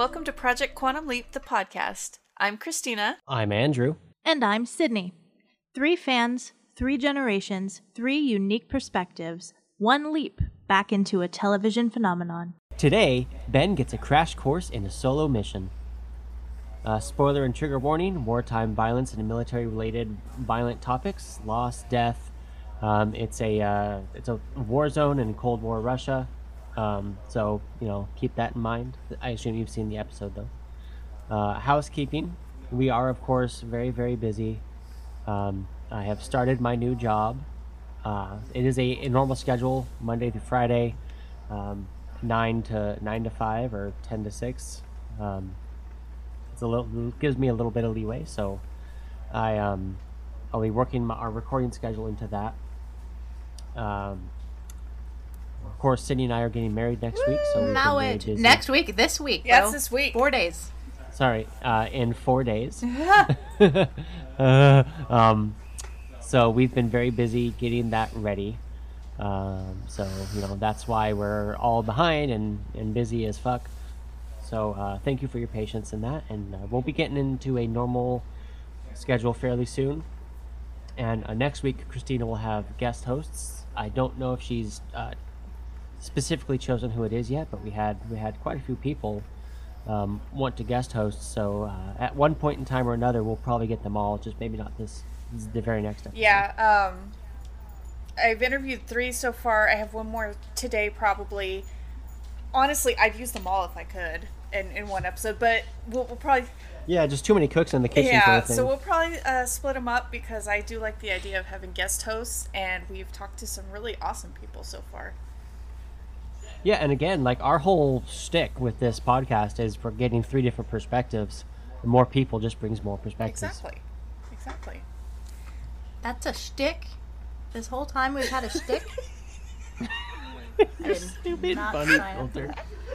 welcome to Project Quantum Leap, the podcast. I'm Christina. I'm Andrew. And I'm Sydnni. Three fans, three generations, three unique perspectives, one leap back into a television phenomenon. Today, Ben gets a crash course in a solo mission. Uh, spoiler and trigger warning wartime violence and military related violent topics, loss, death. Um, it's, a, uh, it's a war zone in Cold War Russia. Um, so, you know, keep that in mind. I assume you've seen the episode, though. Uh, housekeeping. We are, of course, very, very busy. Um, I have started my new job. Uh, it is a, a, normal schedule, Monday through Friday, um, nine to nine to five or ten to six. Um, it's a little gives me a little bit of leeway, so I um, I'll be working my, our recording schedule into that. Um, of course, Sydnni and I are getting married next week, so we've now been it busy. next week, this week. Yeah, bro. this week. Four days. Sorry, uh, in four days. uh, um, so we've been very busy getting that ready. Um, so you know that's why we're all behind and, and busy as fuck. So uh, thank you for your patience in that, and uh, we'll be getting into a normal schedule fairly soon. And uh, next week, Christina will have guest hosts. I don't know if she's uh, specifically chosen who it is yet, but we had we had quite a few people um, want to guest host. So uh, at one point in time or another, we'll probably get them all. Just maybe not this, this is the very next episode. Yeah, um, I've interviewed three so far. I have one more today, probably. Honestly, I'd use them all if I could in, in one episode, but we'll, we'll probably. Yeah, just too many cooks in the kitchen. Yeah, thing. so we'll probably uh, split them up because I do like the idea of having guest hosts, and we've talked to some really awesome people so far. Yeah, and again, like our whole stick with this podcast is for getting three different perspectives. The more people just brings more perspectives. Exactly. Exactly. That's a shtick. This whole time we've had a shtick. I did Stupid not bunny sign up for filter.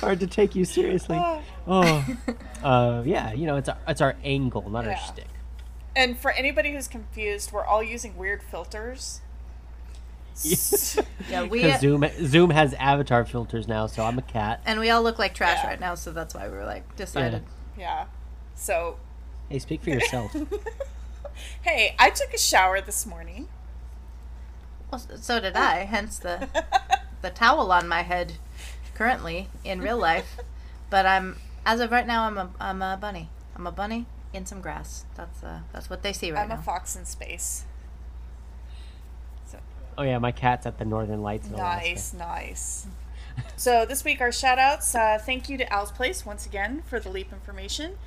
Hard to take you seriously. Oh, uh, yeah. You know, it's our, it's our angle, not our stick. And for anybody who's confused, we're all using weird filters. Yeah, we Because Zoom Zoom has avatar filters now, so I'm a cat. and we all look like trash Yeah. right now, so that's why we were like decided. yeah. So, Hey, speak for yourself. hey, I took a shower this morning. Well, so did I. Hence the the towel on my head currently in real life. But I'm as of right now, I'm a I'm a bunny. I'm a bunny in some grass. That's uh that's what they see right now. I'm a fox in space. Oh yeah, my cat's at the Northern Lights nice, nice. so this week our shout outs, uh, thank you to Al's Place once again for the leap information.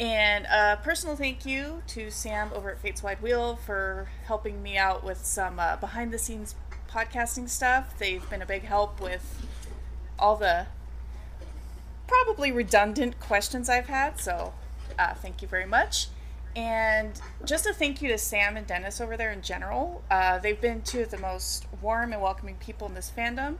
And a personal thank you to Sam over at Fates Wide Wheel for helping me out with some uh, behind the scenes podcasting stuff. They've been a big help with all the probably redundant questions I've had. So uh, thank you very much. And just a thank you to Sam and Dennis over there in general. Uh, they've been two of the most warm and welcoming people in this fandom.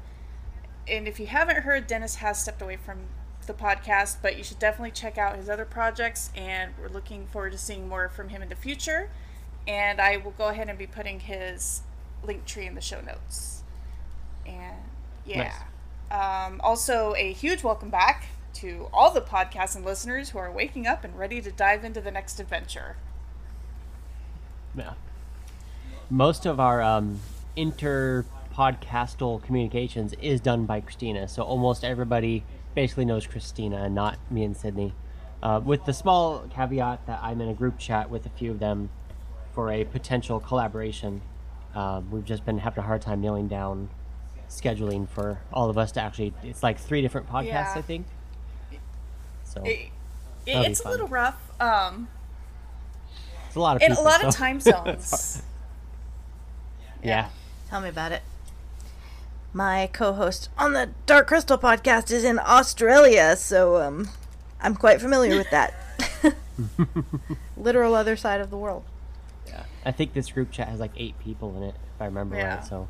And if you haven't heard, Dennis has stepped away from the podcast, but you should definitely check out his other projects. And we're looking forward to seeing more from him in the future. And I will go ahead and be putting his link tree in the show notes. And yeah. Um, also, a huge welcome back to all the podcasts and listeners who are waking up and ready to dive into the next adventure. Yeah. Most of our um, inter podcastal communications is done by Christina, so almost everybody basically knows Christina and not me and Sydnni. Uh, with the small caveat that I'm in a group chat with a few of them for a potential collaboration. Um, we've just been having a hard time nailing down scheduling for all of us to actually. It's like three different podcasts, Yeah. I think. So It, it's a little rough. Um, it's a lot of in a lot of time zones. yeah. Tell me about it. My co-host on the Dark Crystal podcast is in Australia, so um, I'm quite familiar with that. Literal other side of the world. Yeah, I think this group chat has like eight people in it, if I remember Yeah. right. So,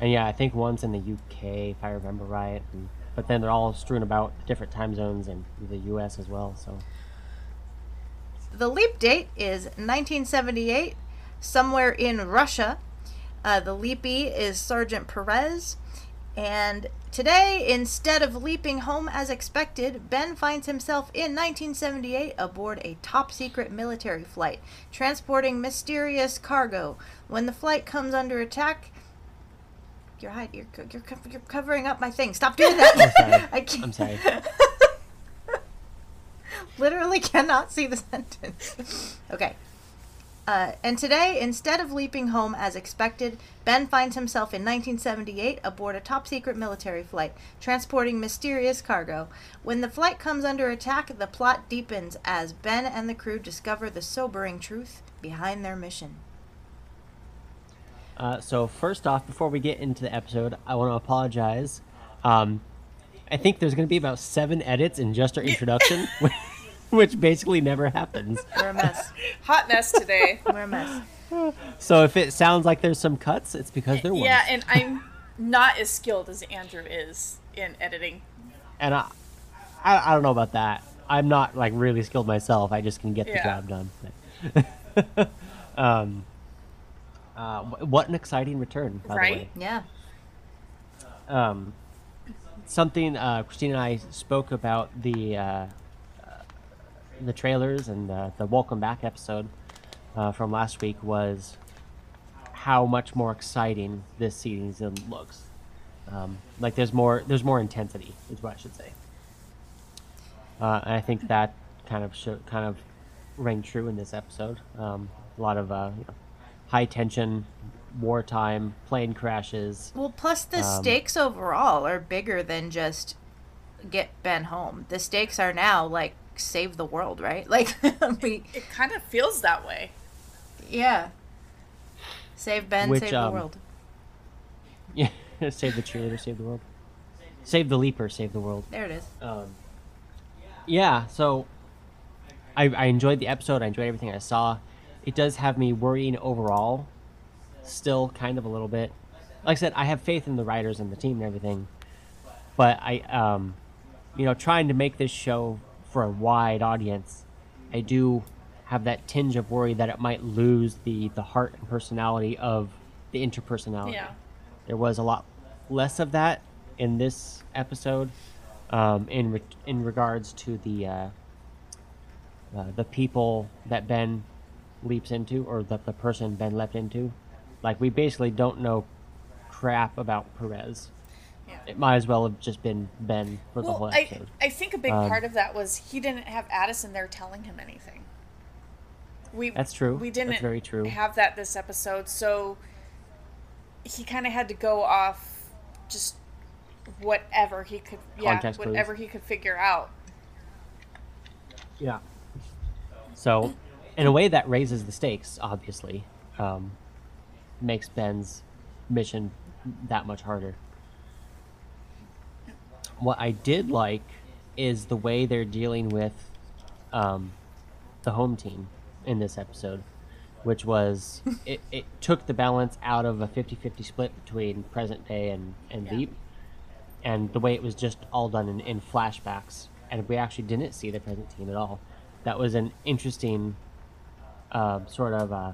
and yeah, I think one's in the UK, if I remember right. And, but then they're all strewn about different time zones and the US as well. So, The leap date is 1978, somewhere in Russia. Uh, the leapee is Sergeant Perez, and Today, instead of leaping home as expected, Ben finds himself in 1978 aboard a top secret military flight, transporting mysterious cargo. When the flight comes under attack, you're hiding. you're, co- you're, co- you're covering up my thing. Stop doing that. I'm sorry. I can't, I'm sorry. literally cannot see the sentence. okay. Uh, and today, instead of leaping home as expected, Ben finds himself in 1978 aboard a top secret military flight, transporting mysterious cargo. When the flight comes under attack, the plot deepens as Ben and the crew discover the sobering truth behind their mission. Uh, so first off, before we get into the episode, I want to apologize. Um, I think there's going to be about seven edits in just our introduction, which basically never happens. We're a mess. Hot mess today. We're a mess. So if it sounds like there's some cuts, it's because there was. yeah, and I'm not as skilled as Andrew is in editing. and I, I, I don't know about that. I'm not like really skilled myself. I just can get the Yeah. job done. um, uh, what an exciting return, by Right? Yeah. the way. Um, something uh, Christine and I spoke about the uh, uh, the trailers and uh, the welcome back episode uh, from last week was how much more exciting this season looks. Um, like there's more there's more intensity is what I should say. Uh, and I think that kind of show, kind of rang true in this episode. Um, a lot of uh, you know, high tension, wartime, plane crashes. Well, plus the Um, stakes overall are bigger than just get Ben home. The stakes are now like save the world, right? Like we It kind of feels that way. yeah. Save Ben, Which, save um, the world. Yeah, save the cheerleader, save the world. Save the leaper, save the world. There it is. Um, yeah, so I, I enjoyed the episode. I enjoyed everything I saw. It does have me worrying overall, still kind of a little bit. Like I said, I have faith in the writers and the team and everything, but I, um, you know, trying to make this show for a wide audience, I do have that tinge of worry that it might lose the the heart and personality of the interpersonality Yeah. there was a lot less of that in this episode um, in re- in regards to the uh, uh, the people that Ben leaps into or that the person Ben leapt into. Like we basically don't know crap about Perez. Yeah. It might as well have just been Ben for the whole Well, I. I think a big Um, part of that was he didn't have Addison there telling him anything. We That's true. We didn't very true. have that this episode, so he kind of had to go off just whatever he could, yeah, Context clues. whatever he could figure out. Yeah. So, in a way, that raises the stakes. Obviously, um, makes Ben's mission that much harder. What I did like is the way they're dealing with um, the home team in this episode, which was it, it took the balance out of a 50-50 split between present day and and Yeah. Veep, and the way it was just all done in, in flashbacks, and we actually didn't see the present team at all. That was an interesting uh, sort of uh,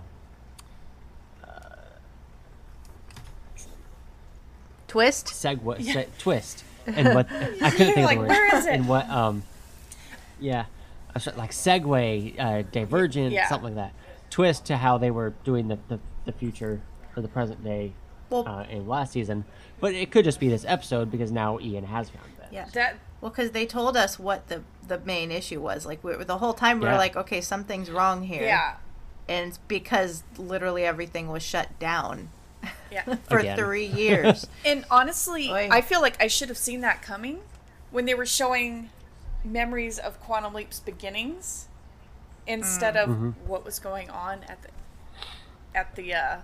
Twist. segue se- twist and what I couldn't think of the word where is it? and what um yeah like segue uh, divergent Yeah. something like that twist to how they were doing the, the, the future or the present day Well- uh, in last season but it could just be this episode because now Ian has found that Yeah. That Well, because they told us what the the main issue was. Like we, the whole time we were like, okay, something's wrong here. yeah, And because literally everything was shut down yeah. for Again. three years. And honestly, Oy. I feel like I should have seen that coming when they were showing memories of Quantum Leap's beginnings instead of Mhm. what was going on at the at the uh,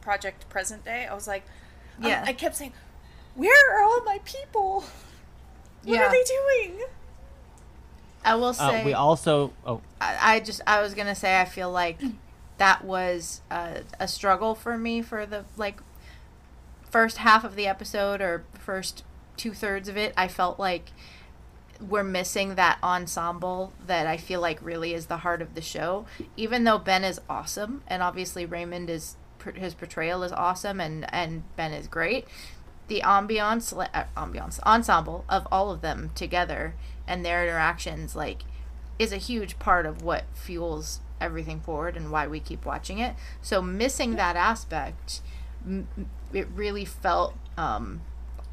project present day. I was like, um, Yeah. I kept saying, "Where are all my people? What Yeah. are they doing?" I will say. uh, we also oh I, I just I was gonna say I feel like that was uh, a struggle for me for the like first half of the episode or first two thirds of it. I felt like we're missing that ensemble that I feel like really is the heart of the show. Even though Ben is awesome and obviously Raymond is his portrayal is awesome and and Ben is great. the ambiance uh, ambiance ensemble of all of them together and their interactions like is a huge part of what fuels everything forward and why we keep watching it. So missing that aspect m- it really felt um,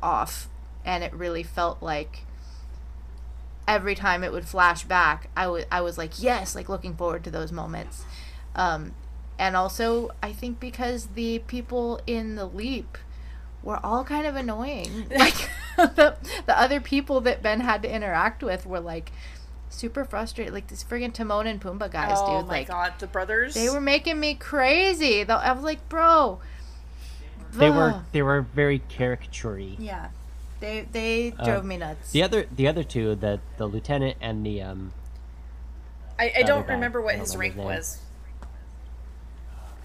off and it really felt like every time it would flash back I wa- I was like yes like looking forward to those moments. Um, and also i think because the people in the leap were all kind of annoying like the, the other people that ben had to interact with were like super frustrated like these friggin' timon and pumbaa guys oh dude my like god, the brothers. they were making me crazy Though i was like bro They were they were very caricature-y. yeah they they drove me nuts The other the other two, the the lieutenant and the um I, I don't guy. remember I what don't his rank his was.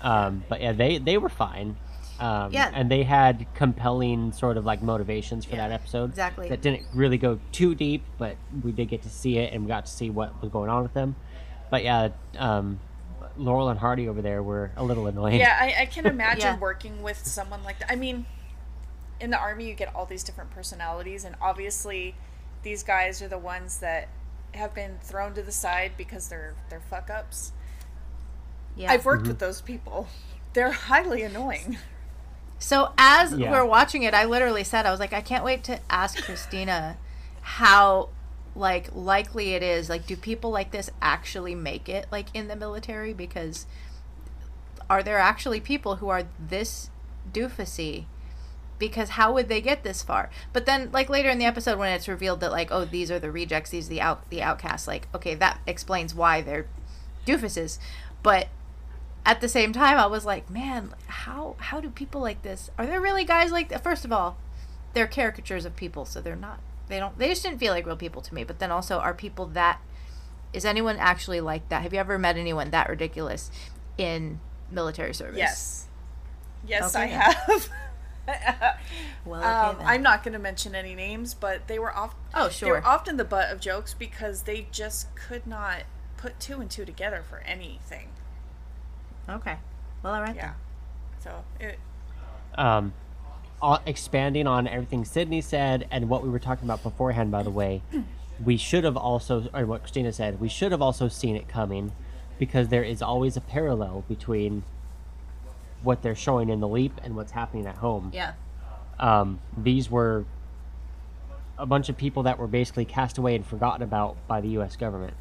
um but yeah they they were fine. Um, Yeah. and they had compelling sort of like motivations for Yeah, that episode. exactly. That didn't really go too deep, but we did get to see it and we got to see what was going on with them. But yeah, um, Laurel and Hardy over there were a little annoying. Yeah, I, I can imagine Yeah. working with someone like that. I mean, in the army, you get all these different personalities, and obviously, these guys are the ones that have been thrown to the side because they're they're fuck ups. yeah I've worked with those people. They're highly annoying. So as Yeah. we're watching it, I literally said I was like, I can't wait to ask Christina how like likely it is. Like, do people like this actually make it like in the military? Because are there actually people who are this doofusy? Because how would they get this far? But then, like later in the episode, when it's revealed that like, oh, these are the rejects, these are the out the outcasts. Like, okay, that explains why they're doofuses. But at the same time i was like man how how do people like this are there really guys like that first of all they're caricatures of people so they're not they don't they just didn't feel like real people to me but then also are people that is anyone actually like that have you ever met anyone that ridiculous in military service Yes. Yes, I Okay. have. well okay um. I'm not going to mention any names, but they were off. oh They sure were often the butt of jokes because they just could not put two and two together for anything. Okay well all right Yeah. So it, um, uh, expanding on everything Sydnni said and what we were talking about beforehand, by the way, we should have also, or what Christina said, we should have also seen it coming because there is always a parallel between what they're showing in the leap and what's happening at home. yeah Um, these were a bunch of people that were basically cast away and forgotten about by the U.S. government.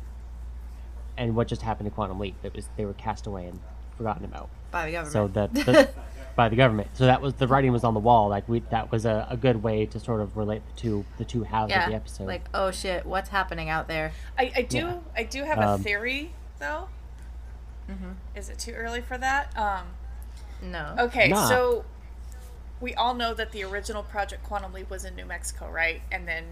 And what just happened to Quantum Leap? It was they were cast away and forgotten about by the government so that the, by the government so that was the writing was on the wall like we that was a, a good way to sort of relate the two the two halves of the episode like oh shit what's happening out there I, I do Yeah. I do have a Um, theory though. Mm-hmm. Is it too early for that? Um, no okay, Nah. so we all know that the original Project Quantum Leap was in New Mexico, right? And then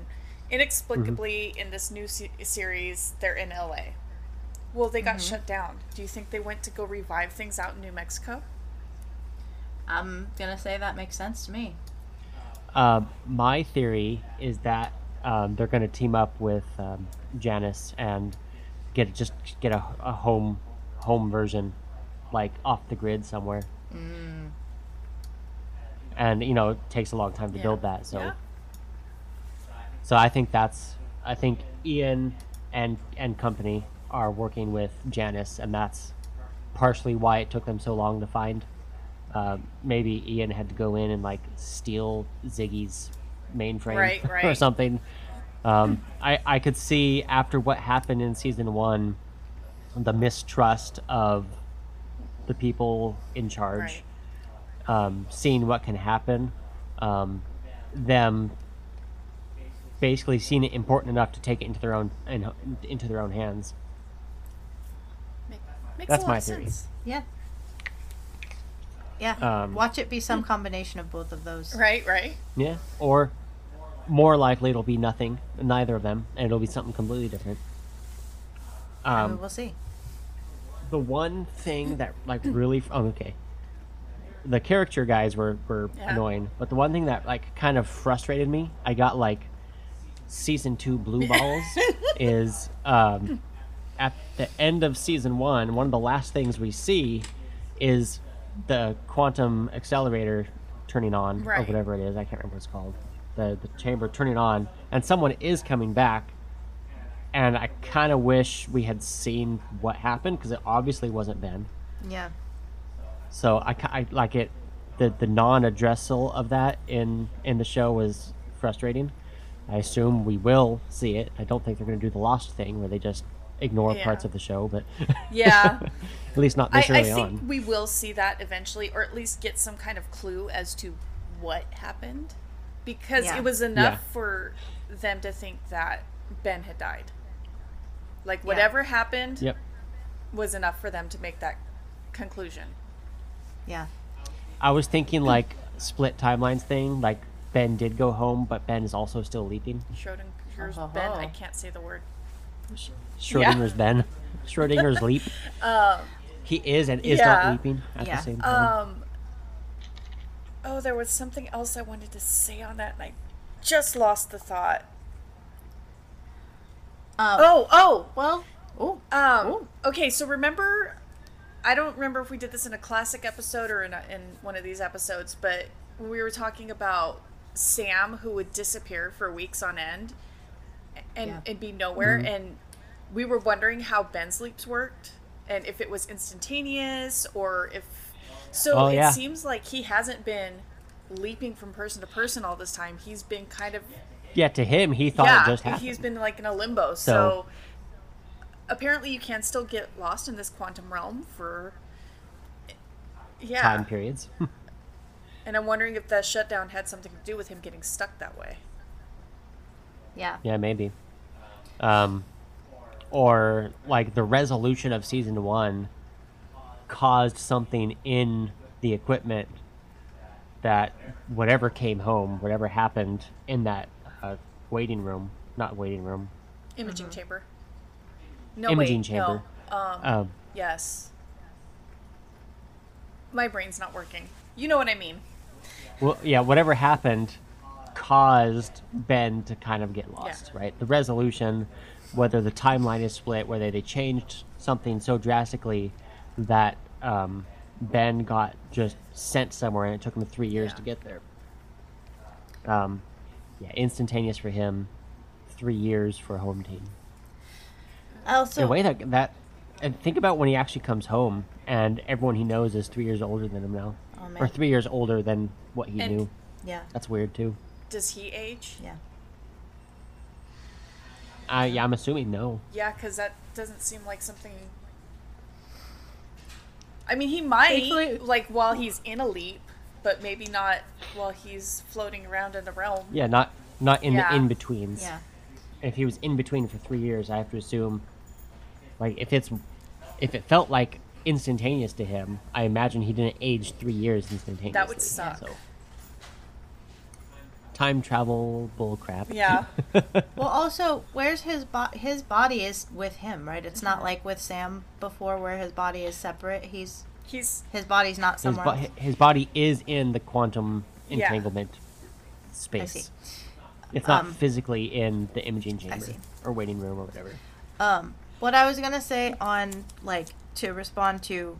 inexplicably in this new se- series, they're in LA. Well, they got shut down. Do you think they went to go revive things out in New Mexico? i'm gonna say that makes sense to me um, my theory is that um, they're going to team up with um, Janis and get just get a, a home home version like off the grid somewhere and you know it takes a long time to Yeah. build that so Yeah. So I think that's I think Ian and and company are working with Janis, and that's partially why it took them so long to find. Um, maybe Ian had to go in and like steal Ziggy's mainframe Right, or something. Um, I I could see after what happened in season one, the mistrust of the people in charge Right. um, seeing what can happen, um, them basically seeing it important enough to take it into their own in, into their own hands. Make, makes That's a lot my of theory. sense. Yeah. Yeah. Um, Watch it be some combination of both of those. Right, right. Yeah, or more likely it'll be nothing, neither of them, and it'll be something completely different. Um, we'll see. the one thing that like really oh, okay the character guys were were Yeah. annoying but the one thing that like kind of frustrated me i got like season two blue balls is um at the end of season one one of the last things we see is the quantum accelerator turning on or whatever it is. I can't remember what it's called. The the chamber turning on, and someone is coming back. And I kind of wish we had seen what happened because it obviously wasn't Ben. Yeah. So I, I like it. The the non-addressal of that in in the show was frustrating. I assume we will see it. I don't think they're going to do the Lost thing where they just ignore Yeah. parts of the show, but Yeah. at least not I, this I early think on. we will see that eventually, or at least get some kind of clue as to what happened, because Yeah. it was enough Yeah. for them to think that Ben had died. Like Yeah. whatever happened Yep. was enough for them to make that conclusion. Yeah. I was thinking like split timelines thing. Like Ben did go home, but Ben is also still leaping. Schrodinger's Oh, Ben. ho, ho. I can't say the word. Schrodinger's Ben. Schrodinger's leap. Um, He is and is Yeah. not leaping at Yeah. the same time. um. Oh, there was something else I wanted to say on that, and I just lost the thought. Um, Oh, oh, Well. Oh. Um, Ooh. okay, so remember, I don't remember if we did this in a classic episode or in, a, in one of these episodes, but we were talking about Sam who would disappear for weeks on end and, Yeah. and be nowhere. Mm-hmm. And we were wondering how Ben's leaps worked and if it was instantaneous or if. So Oh, it yeah. seems like he hasn't been leaping from person to person all this time. He's been kind of yeah, to him, he thought yeah, it just happened. he's been like in a limbo. So, So- apparently, you can still get lost in this quantum realm for yeah. time periods. And I'm wondering if the shutdown had something to do with him getting stuck that way. Yeah. Yeah, maybe. Um, or like the resolution of season one caused something in the equipment that whatever came home, whatever happened in that uh, waiting room, not waiting room, Imaging chamber. No Imaging wait, chamber. No. Um, um, yes. My brain's not working. You know what I mean? well, yeah, whatever happened caused Ben to kind of get lost, right? The resolution, whether the timeline is split, whether they changed something so drastically that um, Ben got just sent somewhere and it took him three years Yeah. to get there. Um, yeah, instantaneous for him, three years for home team. Also. the way that that, and think about when he actually comes home and everyone he knows is three years older than him now, Oh, or three years older than what he And- knew. Yeah. That's weird too. Does he age? Yeah. Uh, yeah, I'm assuming no. Yeah, because that doesn't seem like something. I mean, he might Thankfully- like while he's in a leap, but maybe not while he's floating around in the realm. Yeah, not not in Yeah. the in betweens. Yeah. If he was in between for three years, I have to assume, like if it's if it felt like instantaneous to him, I imagine he didn't age three years instantaneously. That would suck. So. Time travel bull crap. Yeah. Well, also, where's his bo- his body is with him, right? It's not like with Sam before, where his body is separate. He's He's his body's not his, somewhere. bo- his body is in the quantum Yeah. entanglement I space. see. It's not Um, physically in the imaging chamber or waiting room or whatever. Um, what I was gonna say on like to respond to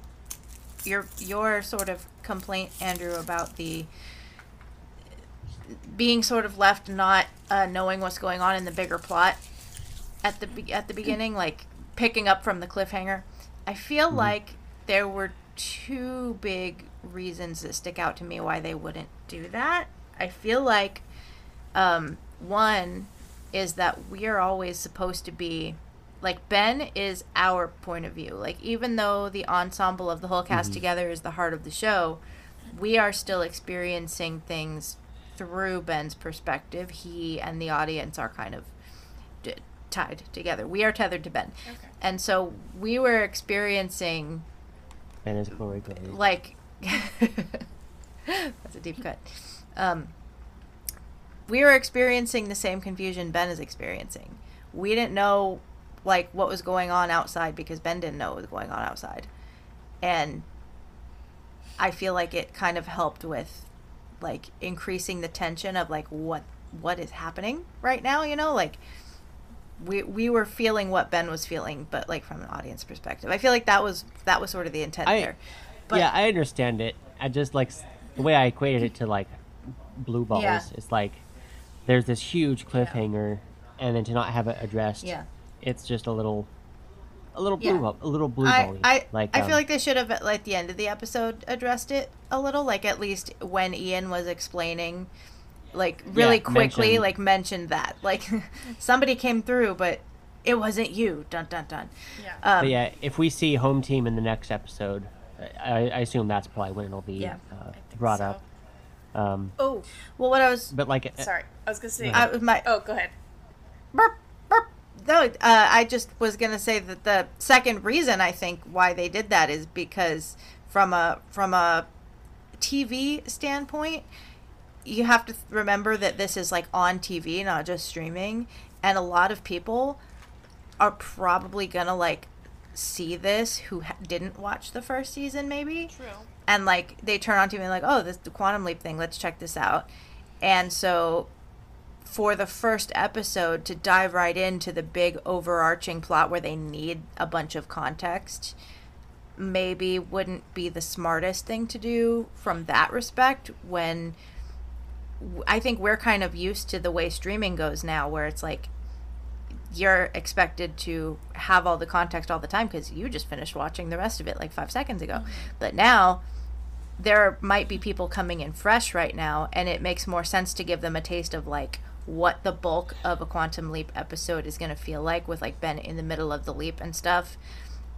your your sort of complaint, Andrew, about the being sort of left not uh, knowing what's going on in the bigger plot at the be- at the beginning, like picking up from the cliffhanger. I feel like there were two big reasons that stick out to me why they wouldn't do that. I feel like um, one is that we are always supposed to be like Ben is our point of view. Like even though the ensemble of the whole cast together is the heart of the show, we are still experiencing things through Ben's perspective. He and the audience are kind of d- tied together. We are tethered to Ben. Okay. And so we were experiencing Ben is Chloe Grace. like that's a deep cut. Um, we were experiencing the same confusion Ben is experiencing. We didn't know like what was going on outside because Ben didn't know what was going on outside. And I feel like it kind of helped with like increasing the tension of like what what is happening right now, you know? Like we we were feeling what Ben was feeling, but like from an audience perspective. I feel like that was that was sort of the intent I- there. But yeah, I understand it. I just like the way I equated it to like blue balls. Yeah. It's like there's this huge cliffhanger, and then to not have it addressed, Yeah. it's just a little, a little blue Yeah. ball, a little blue I. I, like I um, feel like they should have at like the end of the episode addressed it a little, like at least when Ian was explaining, like really Yeah, quickly, mention- like mentioned that, like somebody came through, but it wasn't you. Dun dun dun. Yeah. Um, But yeah, if we see home team in the next episode, I, I assume that's probably when it'll be Yeah. uh, brought so. up. Um, Oh, Well, what I was, but like, uh, sorry. I was gonna say. Go I, my oh, go ahead. burp, burp. No, uh, I just was gonna say that the second reason I think why they did that is because from a from a TV standpoint, you have to remember that this is like on TV, not just streaming, and a lot of people are probably gonna like see this who ha- didn't watch the first season, maybe True. and like they turn on TV and like, oh, this the quantum leap thing. Let's check this out. And so, for the first episode to dive right into the big overarching plot where they need a bunch of context, maybe wouldn't be the smartest thing to do from that respect. When I think we're kind of used to the way streaming goes now, where it's like you're expected to have all the context all the time because you just finished watching the rest of it like five seconds ago. Mm-hmm. But now there might be people coming in fresh right now, and it makes more sense to give them a taste of like what the bulk of a Quantum Leap episode is going to feel like with like Ben in the middle of the leap and stuff,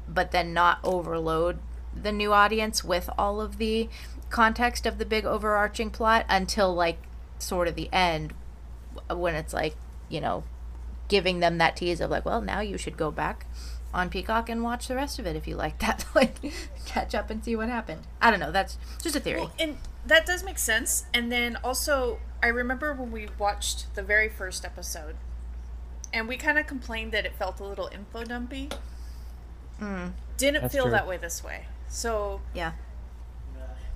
but then not overload the new audience with all of the context of the big overarching plot until like sort of the end when it's like, you know, giving them that tease of like, well, now you should go back on Peacock and watch the rest of it if you like that. like, catch up and see what happened. I don't know. That's just a theory. Well, and that does make sense. And then also, I remember when we watched the very first episode, and we kind of complained that it felt a little info dumpy. Didn't That's feel true. that way this way. So yeah.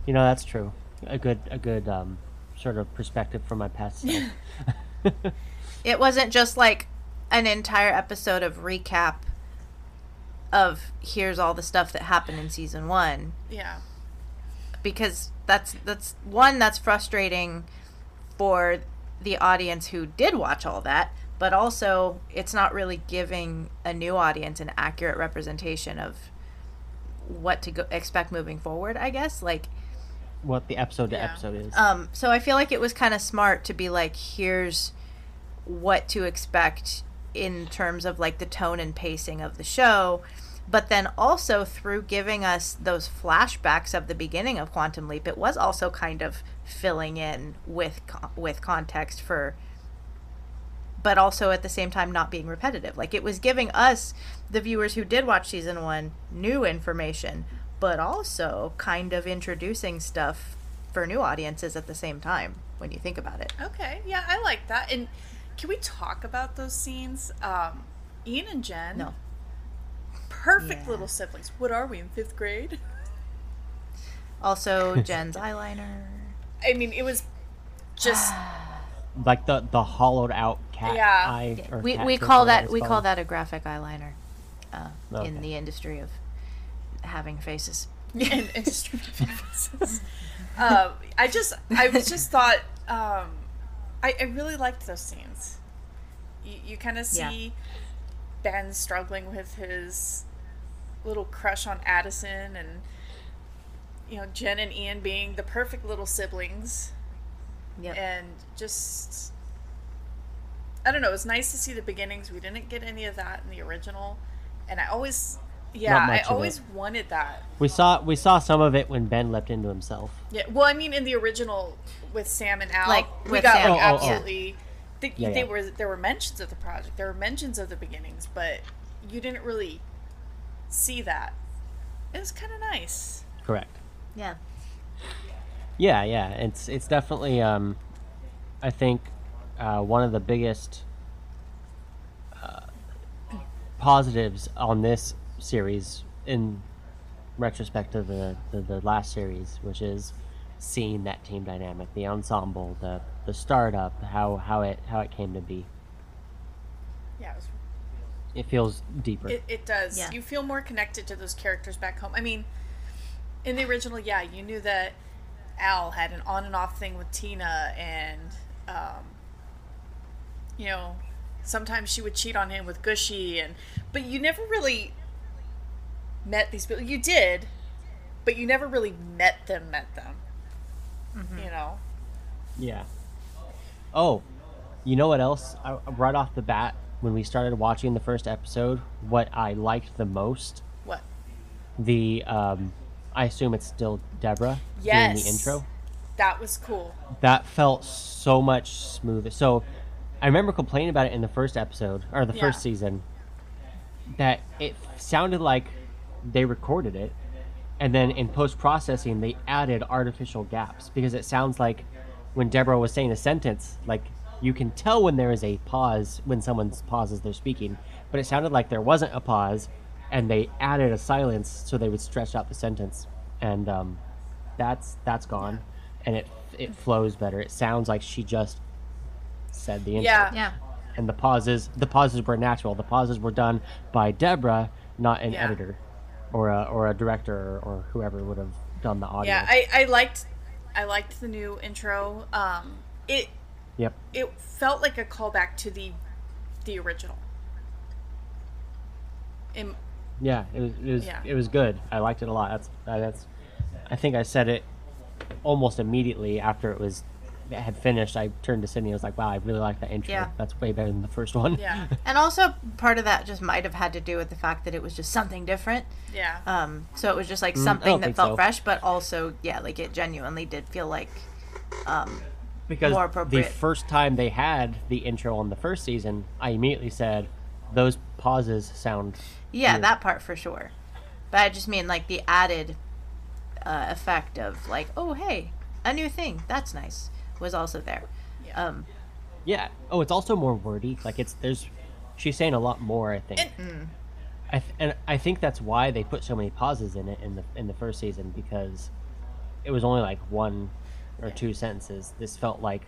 you know, that's true. A good, a good um, sort of perspective from my past self. It wasn't just like an entire episode of recap of here's all the stuff that happened in season one. yeah, because that's that's one that's frustrating for the audience who did watch all that but also it's not really giving a new audience an accurate representation of what to go expect moving forward i guess like what the episode to Yeah. episode is. um so i feel like it was kind of smart to be like here's what to expect in terms of like the tone and pacing of the show but then also through giving us those flashbacks of the beginning of quantum leap it was also kind of filling in with with context for but also at the same time not being repetitive like it was giving us the viewers who did watch season 1 new information but also kind of introducing stuff for new audiences at the same time when you think about it okay, yeah, I like that. And can we talk about those scenes? Um, Ian and Jen, no perfect Yeah. little siblings. What are we in fifth grade? also jen's eyeliner I mean, it was just like the the hollowed out cat Yeah. eye. or we, we call that it's we call that a graphic eyeliner uh, Okay. in the industry of having faces in industry references. um, I just, I was just thought, um, I, I really liked those scenes. You, you kind of Yeah. see Ben struggling with his little crush on Addison, and you know Jen and Ian being the perfect little siblings, yep and just. I don't know. It was nice to see the beginnings. We didn't get any of that in the original, and I always, yeah, I much it. always wanted that. We saw we saw some of it when Ben leapt into himself. Yeah, well, I mean, in the original with Sam and Al, Like, we got Sam, like Oh, oh, oh. absolutely. They, Yeah, they yeah. were there were mentions of the project. There were mentions of the beginnings, but you didn't really see that. It was kind of nice. Correct. yeah Yeah, yeah. It's it's definitely um, I think uh, one of the biggest uh, positives on this series in retrospect of the, the the last series, which is seeing that team dynamic, the ensemble, the the startup, how how it how it came to be. Yeah, it, was, It feels deeper. it, it does. Yeah. You feel more connected to those characters back home. I mean, in the original, yeah, you knew that Al had an on and off thing with Tina, and um, you know, sometimes she would cheat on him with Gooshie, and but you never really met these people. You did, but you never really met them. Met them. You know. Yeah. Oh, you know what else? I, right off the bat, when we started watching the first episode, what I liked the most, What? the um, I assume it's still Deborah doing the intro. That was cool. That felt so much smoother. So, I remember complaining about it in the first episode or the Yeah. first season that it sounded like they recorded it and then in post processing they added artificial gaps because it sounds like when Deborah was saying a sentence, like you can tell when there is a pause when someone pauses they're speaking, but it sounded like there wasn't a pause and they added a silence so they would stretch out the sentence and um, that's that's gone and it it flows better. It sounds like she just said the intro Yeah. Yeah. and the pauses the pauses were natural the pauses were done by deborah not an Yeah. editor or a, or a director or, whoever would have done the audio Yeah, I, I liked I liked the new intro. Um, it yep it felt like a callback to the the original. In, yeah it was it was, Yeah. it was good i liked it a lot that's that's i think i said it almost immediately after it was had finished i turned to sydnni i was like wow i really like that intro Yeah. that's way better than the first one yeah, And also, part of that just might have had to do with the fact that it was just something different. yeah, Um, so it was just like Mm, something don't that felt so. fresh, but also, yeah, like it genuinely did feel like, um, because more the appropriate. first time they had the intro on the first season i immediately said those pauses sound yeah, weird." that part for sure. But I just mean like the added uh, effect of like, oh hey, a new thing, that's nice, was also there. Yeah. Um, Yeah. Oh, it's also more wordy. Like it's there's, she's saying a lot more. I think. And- I th- and I think that's why they put so many pauses in it in the in the first season because it was only like one or two sentences. This felt like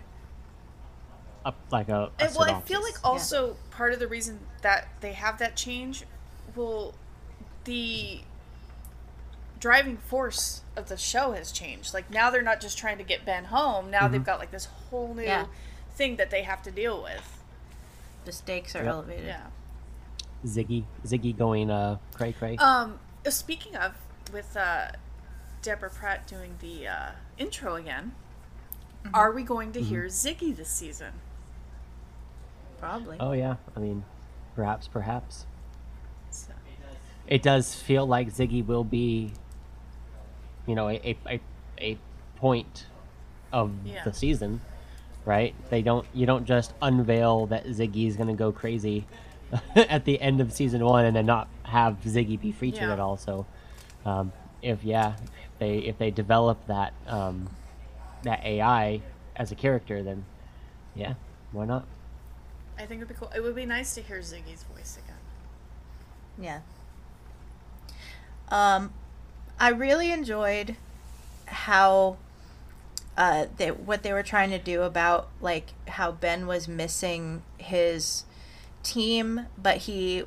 a like a. a And, well, I feel like also part of the reason that they have that change, will the driving force of the show has changed. Like now they're not just trying to get Ben home. Now they've got like this whole new Yeah. thing that they have to deal with. the stakes are Yep. elevated. Yeah. Ziggy Ziggy going uh cray cray. Um. Speaking of, with uh, Deborah Pratt doing the uh, intro again, are we going to hear Ziggy this season? Probably. oh yeah. I mean, perhaps perhaps So, it does feel like Ziggy will be, you know, a a, a, a point of Yeah. the season, right? They don't you don't just unveil that Ziggy's gonna go crazy at the end of season one and then not have Ziggy be featured Yeah. at all. So, um, if yeah, if they if they develop that um, that AI as a character, then yeah, why not? I think it'd be cool. It would be nice to hear Ziggy's voice again. Yeah. Um, I really enjoyed how uh they what they were trying to do about like how Ben was missing his team, but he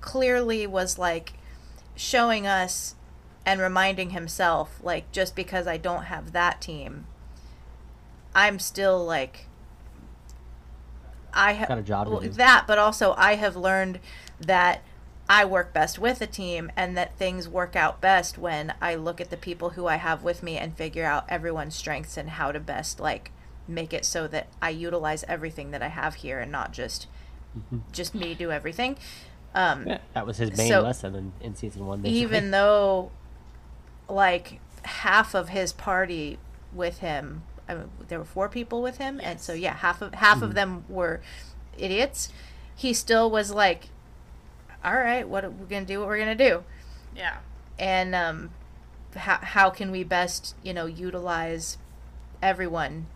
clearly was like showing us and reminding himself like just because I don't have that team, I'm still like I have Got a job to do. that, but also I have learned that I work best with a team and that things work out best when I look at the people who I have with me and figure out everyone's strengths and how to best like make it so that I utilize everything that I have here and not just just me do everything. Um Yeah, that was his main So- lesson in, in season one. basically. even though like half of his party with him I mean, there were four people with him and so yeah half of half of them were idiots he still was like all right what we're gonna do what we're gonna do. Yeah. and um how, how can we best you know utilize everyone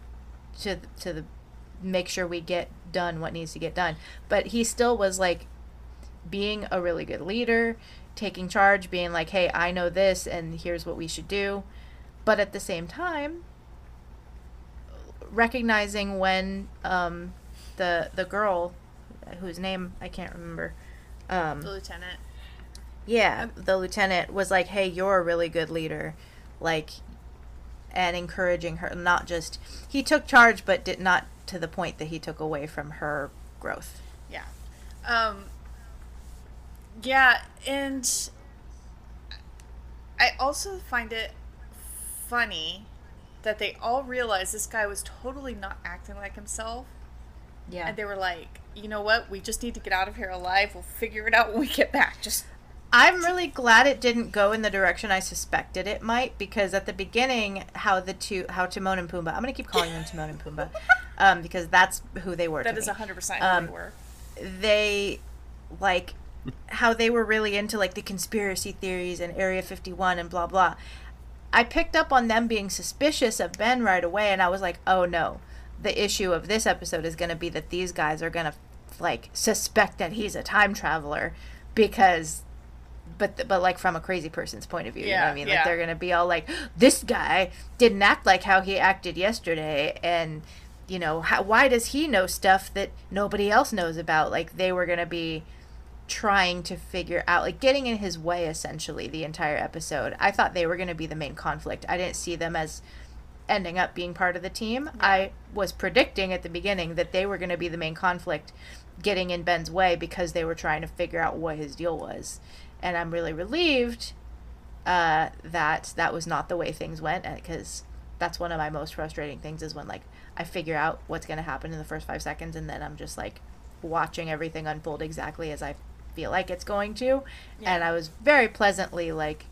to to the make sure we get done what needs to get done? But he still was like being a really good leader taking charge being like hey i know this and here's what we should do. But at the same time recognizing when um the the girl whose name i can't remember um The lieutenant. yeah, the lieutenant was like, "Hey, you're a really good leader," like, and encouraging her. Not just he took charge, but did not to the point that he took away from her growth. Yeah. Um, yeah, and I also find it funny that they all realized this guy was totally not acting like himself. Yeah. And they were like, you know what? We just need to get out of here alive. We'll figure it out when we get back. Just I'm really glad it didn't go in the direction I suspected it might because at the beginning, how the two, how Timon and Pumbaa, I'm gonna keep calling them Timon and Pumbaa, um, because that's who they were. that to is me. hundred percent Um, who they were. They, like, how they were really into like the conspiracy theories and Area 51 and blah blah. I picked up on them being suspicious of Ben right away, and I was like, oh no, the issue of this episode is gonna be that these guys are gonna like suspect that he's a time traveler because but but like from a crazy person's point of view you know what Yeah, i mean yeah. like they're gonna be all like this guy didn't act like how he acted yesterday and you know how, why does he know stuff that nobody else knows about? Like they were gonna be trying to figure out like getting in his way essentially the entire episode. I thought they were gonna be the main conflict. I didn't see them as ending up being part of the team. I was predicting at the beginning that they were going to be the main conflict getting in ben's way because they were trying to figure out what his deal was. And i'm really relieved uh, that that was not the way things went because that's one of my most frustrating things is when like i figure out what's going to happen in the first five seconds and then i'm just like watching everything unfold exactly as i feel like it's going to. And i was very pleasantly like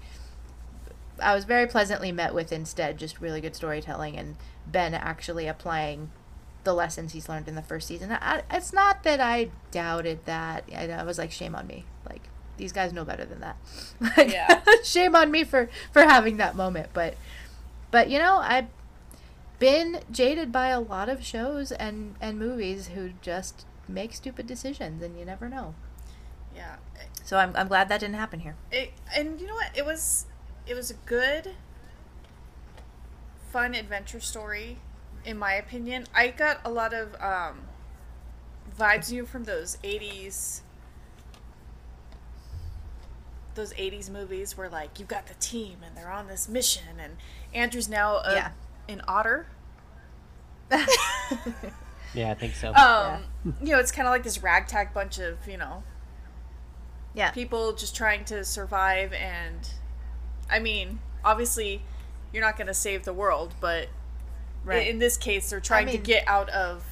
I was very pleasantly met with instead just really good storytelling and Ben actually applying the lessons he's learned in the first season. I, it's not that I doubted that. I, I was like, shame on me. Like these guys know better than that. Like, Yeah. shame on me for for having that moment. But but you know I've been jaded by a lot of shows and and movies who just make stupid decisions and you never know. Yeah. So I'm I'm glad that didn't happen here. It, and you know what? It was it was a good fun adventure story in my opinion. I got a lot of um vibes you know, from those 80s those 80s movies where like you've got the team and they're on this mission and Andrew's now a, Yeah. an otter. Yeah, I think so. Um, you know, it's kind of like this ragtag bunch of, you know, yeah. people just trying to survive and I mean, obviously you're not going to save the world, but Right. in this case they're trying mean- to get out of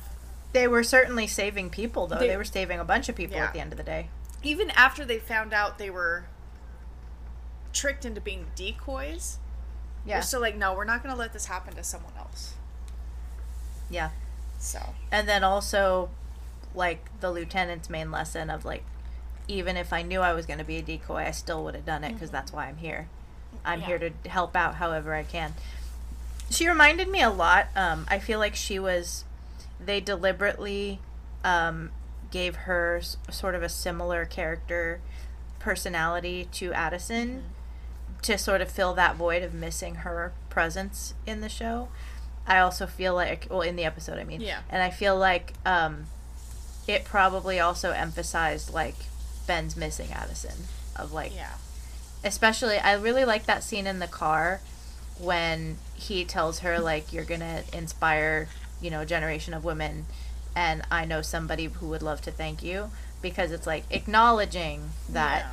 They were certainly saving people, though. They- They, were saving a bunch of people Yeah. at the end of the day. even after they found out they were tricked into being decoys. Yeah. They're still like, no, we're not going to let this happen to someone else. yeah. So, And then also, like, the lieutenant's main lesson of, like, even if I knew I was going to be a decoy, I still would have done it because mm-hmm. that's why I'm here. I'm Yeah. here to help out however I can. She reminded me a lot. Um, I feel like she was. They deliberately um, gave her s- sort of a similar character personality to Addison to sort of fill that void of missing her presence in the show. I also feel like, well, in the episode, I mean, Yeah. and I feel like um, it probably also emphasized like Ben's missing Addison of like yeah. Especially I really like that scene in the car when he tells her like you're gonna inspire you know a generation of women and I know somebody who would love to thank you because it's like acknowledging that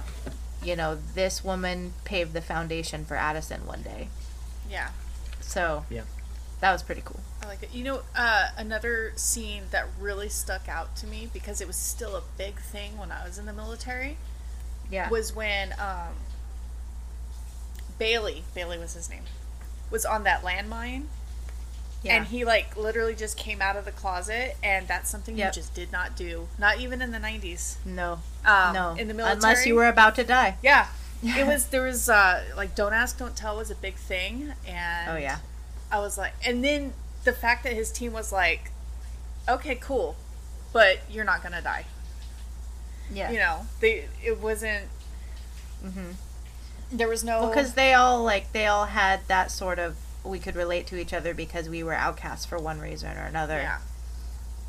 you know this woman paved the foundation for Addison one day Yeah. so Yeah. that was pretty cool I like it. You know, uh, another scene that really stuck out to me because it was still a big thing when I was in the military yeah was when um, Bailey, Bailey was his name, was on that landmine. yeah And he like literally just came out of the closet, and that's something Yep. you just did not do. Not even in the nineties. no Um, no in the military, unless you were about to die Yeah, it was. There was uh, like "Don't Ask, Don't Tell" was a big thing, and oh yeah I was like, and then the fact that his team was like, "Okay, cool, but you're not gonna die." yeah You know, they it wasn't. Mhm. There was no because they all like they all had that sort of we could relate to each other because we were outcasts for one reason or another yeah.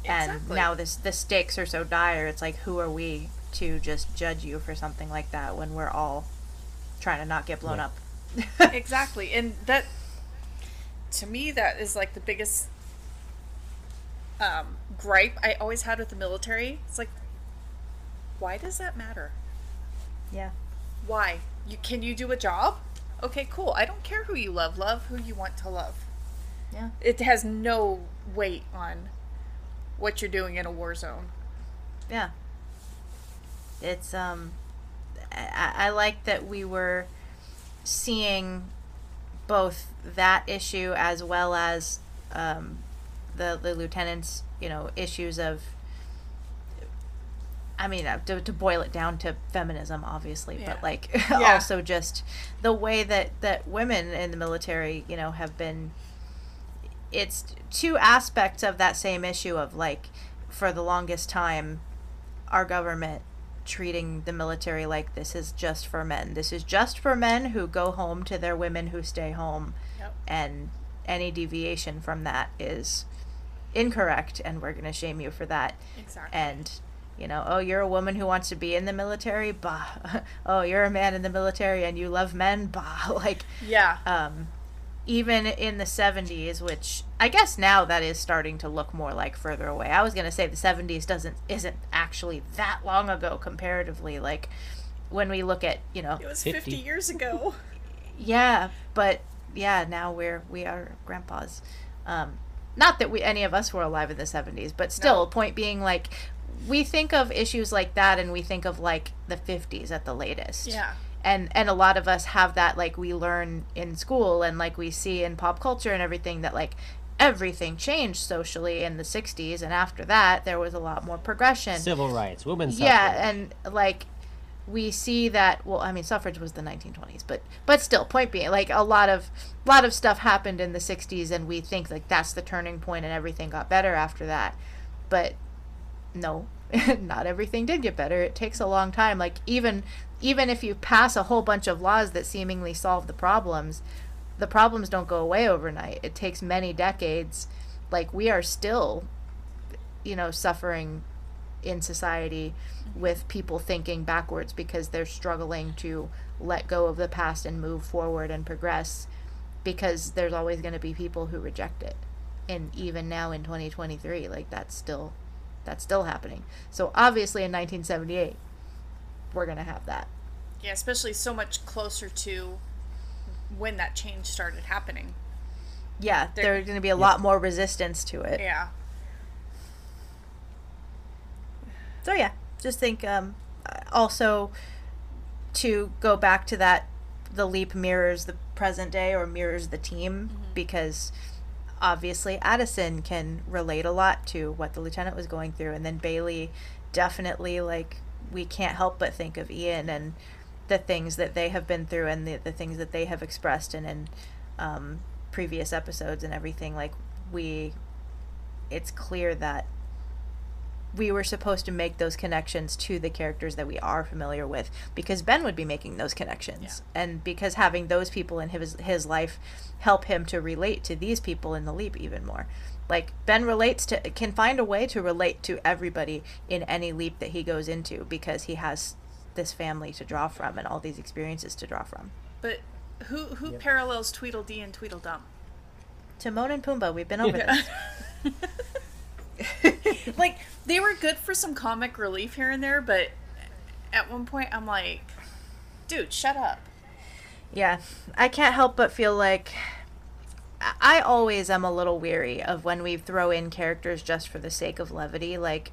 and Exactly. now this the stakes are so dire it's like who are we to just judge you for something like that when we're all trying to not get blown Yeah. up exactly, and that to me, that is like the biggest um, gripe I always had with the military. It's like, why does that matter? Yeah. Why? You can you do a job? Okay, cool. I don't care who you love. Love who you want to love. Yeah. It has no weight on what you're doing in a war zone. Yeah. It's um I, I like that we were seeing both that issue as well as um, the the lieutenant's you know issues of I mean uh, to, to boil it down to feminism obviously Yeah. but like Yeah. also just the way that that women in the military you know have been it's two aspects of that same issue of like for the longest time our government treating the military like this is just for men. This is just for men who go home to their women who stay home. Yep. And any deviation from that is incorrect and we're going to shame you for that. Exactly. And you know, oh, you're a woman who wants to be in the military, bah. oh, you're a man in the military and you love men, bah. Like yeah. um, even in the 70s which i guess now that is starting to look more like further away i was going to say the 70s doesn't isn't actually that long ago comparatively like when we look at you know it was 50. 50 years ago. yeah but yeah now we're we are grandpas um not that we any of us were alive in the 70s but still No. point being like we think of issues like that and we think of like the 50s at the latest yeah. and and a lot of us have that like we learn in school and like we see in pop culture and everything that like everything changed socially in the 60s and after that there was a lot more progression Civil rights, women's yeah suffrage. and like we see that well i mean suffrage was the 1920s but but still point being like a lot of lot of stuff happened in the 60s and we think like that's the turning point and everything got better after that but no not everything did get better. It takes a long time. Like even even if you pass a whole bunch of laws that seemingly solve the problems the problems don't go away overnight. It takes many decades. Like we are still you know suffering in society with people thinking backwards because they're struggling to let go of the past and move forward and progress because there's always going to be people who reject it. And even now in 2023 like that's still that's still happening. So obviously in 1978 we're going to have that. Yeah, especially so much closer to when that change started happening. yeah There- there's going to be a lot more resistance to it. Yeah. so yeah just think um also to go back to that the leap mirrors the present day or mirrors the team because obviously addison can relate a lot to what the lieutenant was going through. And then bailey definitely like we can't help but think of ian and the things that they have been through and the, the things that they have expressed and in um, previous episodes and everything. Like we it's clear that we were supposed to make those connections to the characters that we are familiar with because Ben would be making those connections. And because having those people in his his life help him to relate to these people in the leap even more. Like Ben relates to can find a way to relate to everybody in any leap that he goes into because he has this family to draw from and all these experiences to draw from. But who who parallels Tweedledee and Tweedledum? Timon and Pumbaa we've been over Yeah. this like they were good for some comic relief here and there, but at one point I'm like, dude, shut up. Yeah, I can't help but feel like I- always am a little weary of when we throw in characters just for the sake of levity. Like,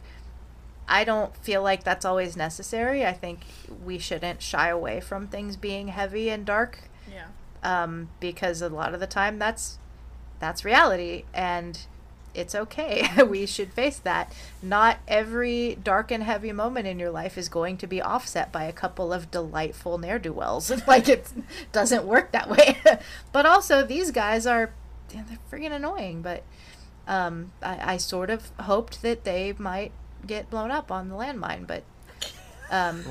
I don't feel like that's always necessary. I think we shouldn't shy away from things being heavy and dark, Yeah. um, because a lot of the time that's that's reality, and it's okay. we should face that. Not every dark and heavy moment in your life is going to be offset by a couple of delightful ne'er do wells. like it doesn't work that way. but also, these guys are they're freaking annoying. But um, I, I sort of hoped that they might get blown up on the landmine, but um,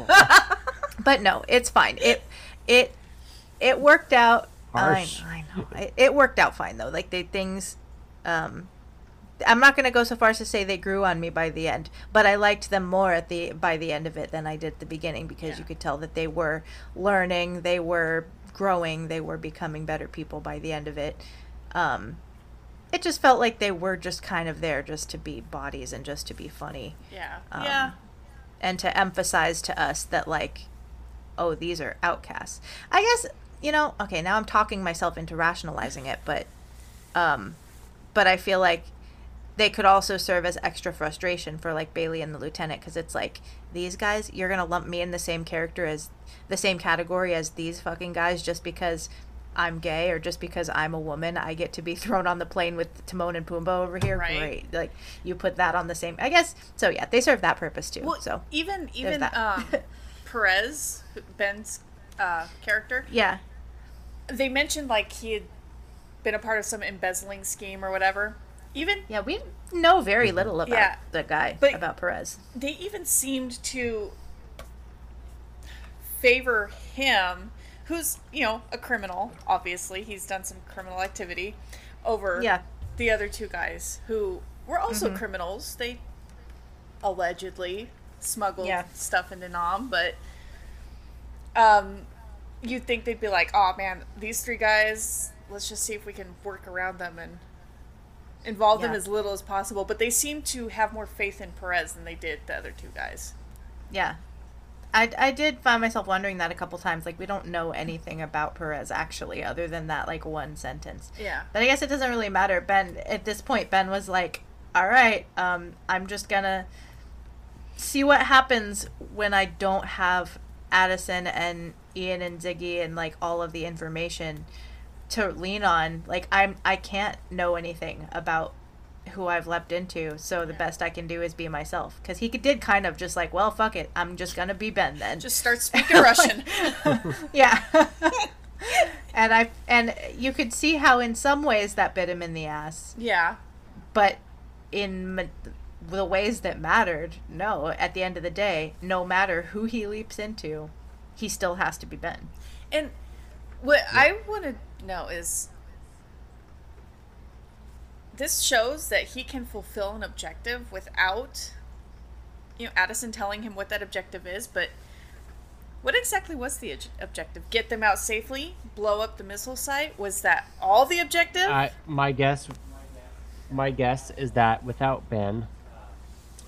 but no, it's fine. It it it worked out. I, I know. It, it worked out fine though. Like they things. Um, I'm not gonna go so far as to say they grew on me by the end, but I liked them more at the by the end of it than I did at the beginning because Yeah. you could tell that they were learning, they were growing, they were becoming better people by the end of it. um, it just felt like they were just kind of there just to be bodies and just to be funny Yeah. Um, yeah. and to emphasize to us that like oh these are outcasts i guess you know okay now i'm talking myself into rationalizing it but um but i feel like they could also serve as extra frustration for like bailey and the lieutenant because it's like these guys you're gonna lump me in the same character as the same category as these fucking guys just because i'm gay or just because i'm a woman. I get to be thrown on the plane with timon and pumbaa over here. Right. great. Like you put that on the same i guess so yeah they serve that purpose too Well, so. even even um, Perez, Ben's uh, character, yeah. They mentioned like he had been a part of some embezzling scheme or whatever. Even Yeah, we know very little about Yeah. the guy, But- about Perez. they even seemed to favor him, who's you know a criminal. Obviously, he's done some criminal activity over Yeah. the other two guys who were also criminals. They allegedly smuggled Yeah. stuff into Nam, but um, you'd think they'd be like, "Oh man, these three guys. Let's just see if we can work around them and." Involve them as little as possible, but they seem to have more faith in Perez than they did the other two guys. Yeah. I, I did find myself wondering that a couple times. Like, we don't know anything about Perez, actually, other than that, like, one sentence. Yeah. But I guess it doesn't really matter. Ben, at this point, Ben was like, all right, um, I'm just gonna see what happens when I don't have Addison and Ian and Ziggy and, like, all of the information to lean on. Like, I'm, I can't know anything about who I've leapt into, so the best I can do is be myself. Because he did kind of just like, well, fuck it, I'm just gonna be Ben then. Just start speaking Russian. yeah. and I and you could see how in some ways that bit him in the ass, Yeah. but in ma- the ways that mattered, no. At the end of the day, no matter who he leaps into, he still has to be Ben. And what I want to know is this shows that he can fulfill an objective without you know Addison telling him what that objective is, but what exactly was the objective? Get them out safely, blow up the missile site? Was that all the objective? I, my guess, my guess is that without Ben,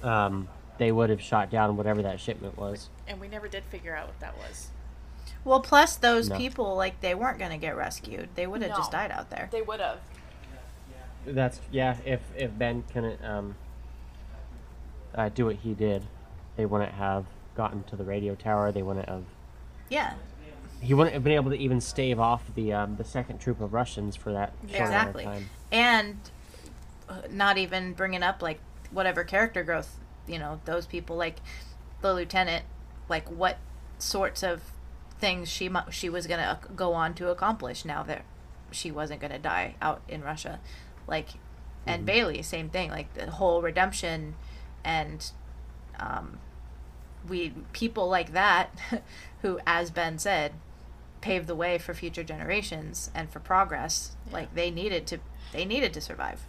um, they would have shot down whatever that shipment was. and we never did figure out what that was. Well, plus those No. people, like they weren't gonna get rescued; they would have just died out there. They would have. That's yeah. If if Ben couldn't um, uh, do what he did, they wouldn't have gotten to the radio tower. They wouldn't have. Yeah, He wouldn't have been able to even stave off the um, the second troop of Russians for that short amount of exactly. time. And uh, not even bringing up like whatever character growth, you know, those people like the lieutenant, like what sorts of things she mu- she was gonna go on to accomplish now that she wasn't gonna die out in Russia, like, and Bailey, same thing, like the whole redemption, and um, we people like that, who, as Ben said, paved the way for future generations and for progress. Like they needed to, they needed to survive.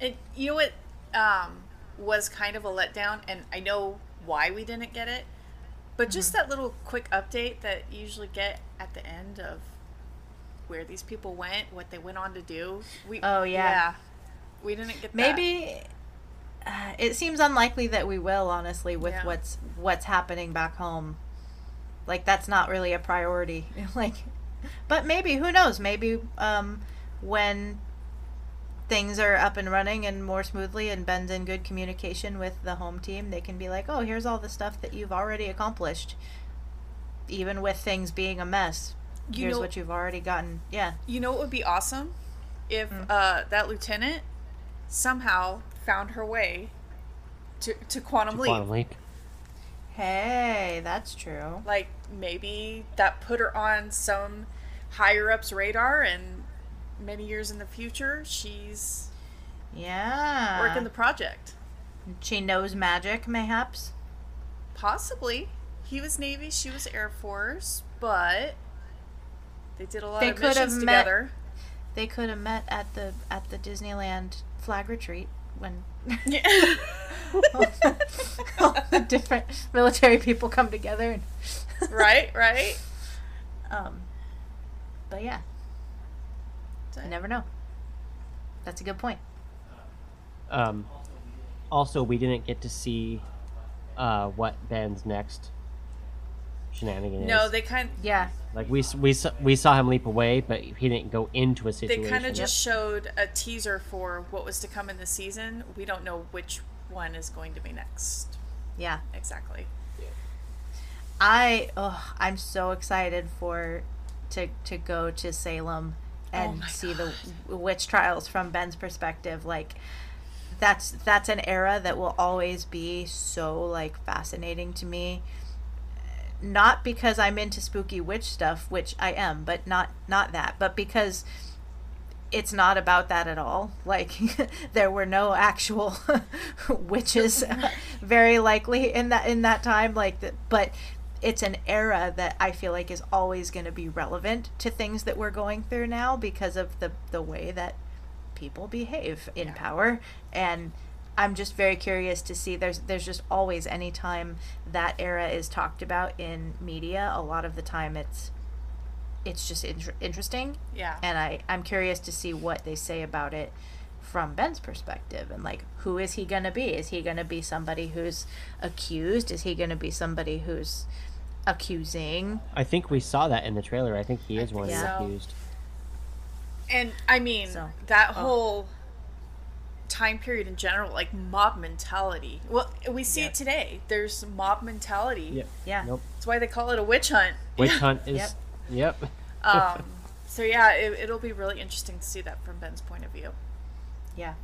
It, you know what um, was kind of a letdown, and I know why we didn't get it, but Mm-hmm. just that little quick update that you usually get at the end of where these people went, what they went on to do. We Oh, yeah. we didn't get that. Maybe uh, it seems unlikely that we will, honestly, with Yeah. what's what's happening back home. Like that's not really a priority. like, but maybe who knows? Maybe um, when things are up and running and more smoothly, and Ben's in good communication with the home team, they can be like, "Oh, here's all the stuff that you've already accomplished." Even with things being a mess, You here's know- what you've already gotten. Yeah. You know what would be awesome if Mm. uh, that lieutenant somehow found her way to to quantum leap. Quantum leap. Hey, that's true. Like maybe that put her on some higher ups radar, and many years in the future, she's Yeah. working the project. She knows magic, mayhaps. Possibly. He was Navy, she was Air Force, but they did a lot They of could have missions met- together. They could have met at the at the Disneyland flag retreat when Yeah. all the different military people come together. And, right, right. um, but yeah, say. You never know. That's a good point. Um, also, we didn't get to see uh, what Ben's next shenanigan No, is. they kind Yeah. like we we we saw him leap away, but he didn't go into a situation. they kind of just showed a teaser for what was to come in the season. We don't know which one is going to be next. Yeah. Exactly. I oh, I'm so excited for to to go to Salem Oh and Oh see the witch trials from Ben's perspective. Like that's that's an era that will always be so like fascinating to me. Not because I'm into spooky witch stuff, which I am, but not not that, but because it's not about that at all. Like there were no actual witches, very likely in that in that time. Like, the, but it's an era that I feel like is always going to be relevant to things that we're going through now because of the the way that people behave in Yeah. power and I'm just very curious to see there's there's just always any time that era is talked about in media a lot of the time it's it's just inter- interesting Yeah. and I I'm curious to see what they say about it from Ben's perspective and like who is he going to be? Is he going to be somebody who's accused? Is he going to be somebody who's accusing? I think we saw that in the trailer. I think he is one think of the accused. And I mean So, that oh. whole time period in general, like mob mentality. Well, we see Yeah. it today. There's mob mentality. Yep. Yeah. Nope. That's why they call it a witch hunt. Witch hunt is. Yep. Yep. Um, so yeah, it, it'll be really interesting to see that from Ben's point of view. Yeah.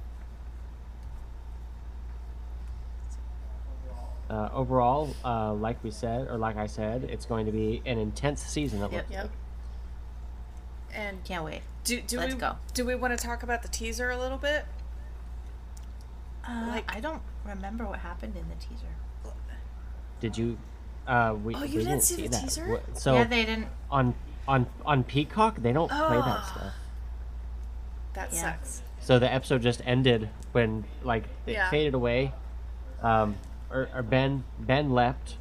Uh, overall, uh, like we said, or like I said, it's going to be an intense season. It Yep. looks Yep. like. And Can't wait. do do Let's we go. do we want to talk about the teaser a little bit? Uh, Like- I don't remember what happened in the teaser. Did you? Uh, we, Oh, you we didn't didn't see see the that. teaser? So yeah, they didn't. on on on Peacock, they don't play that Oh. stuff. That Yeah. sucks. So the episode just ended when like it Yeah. faded away. Um, or, or Ben Ben left.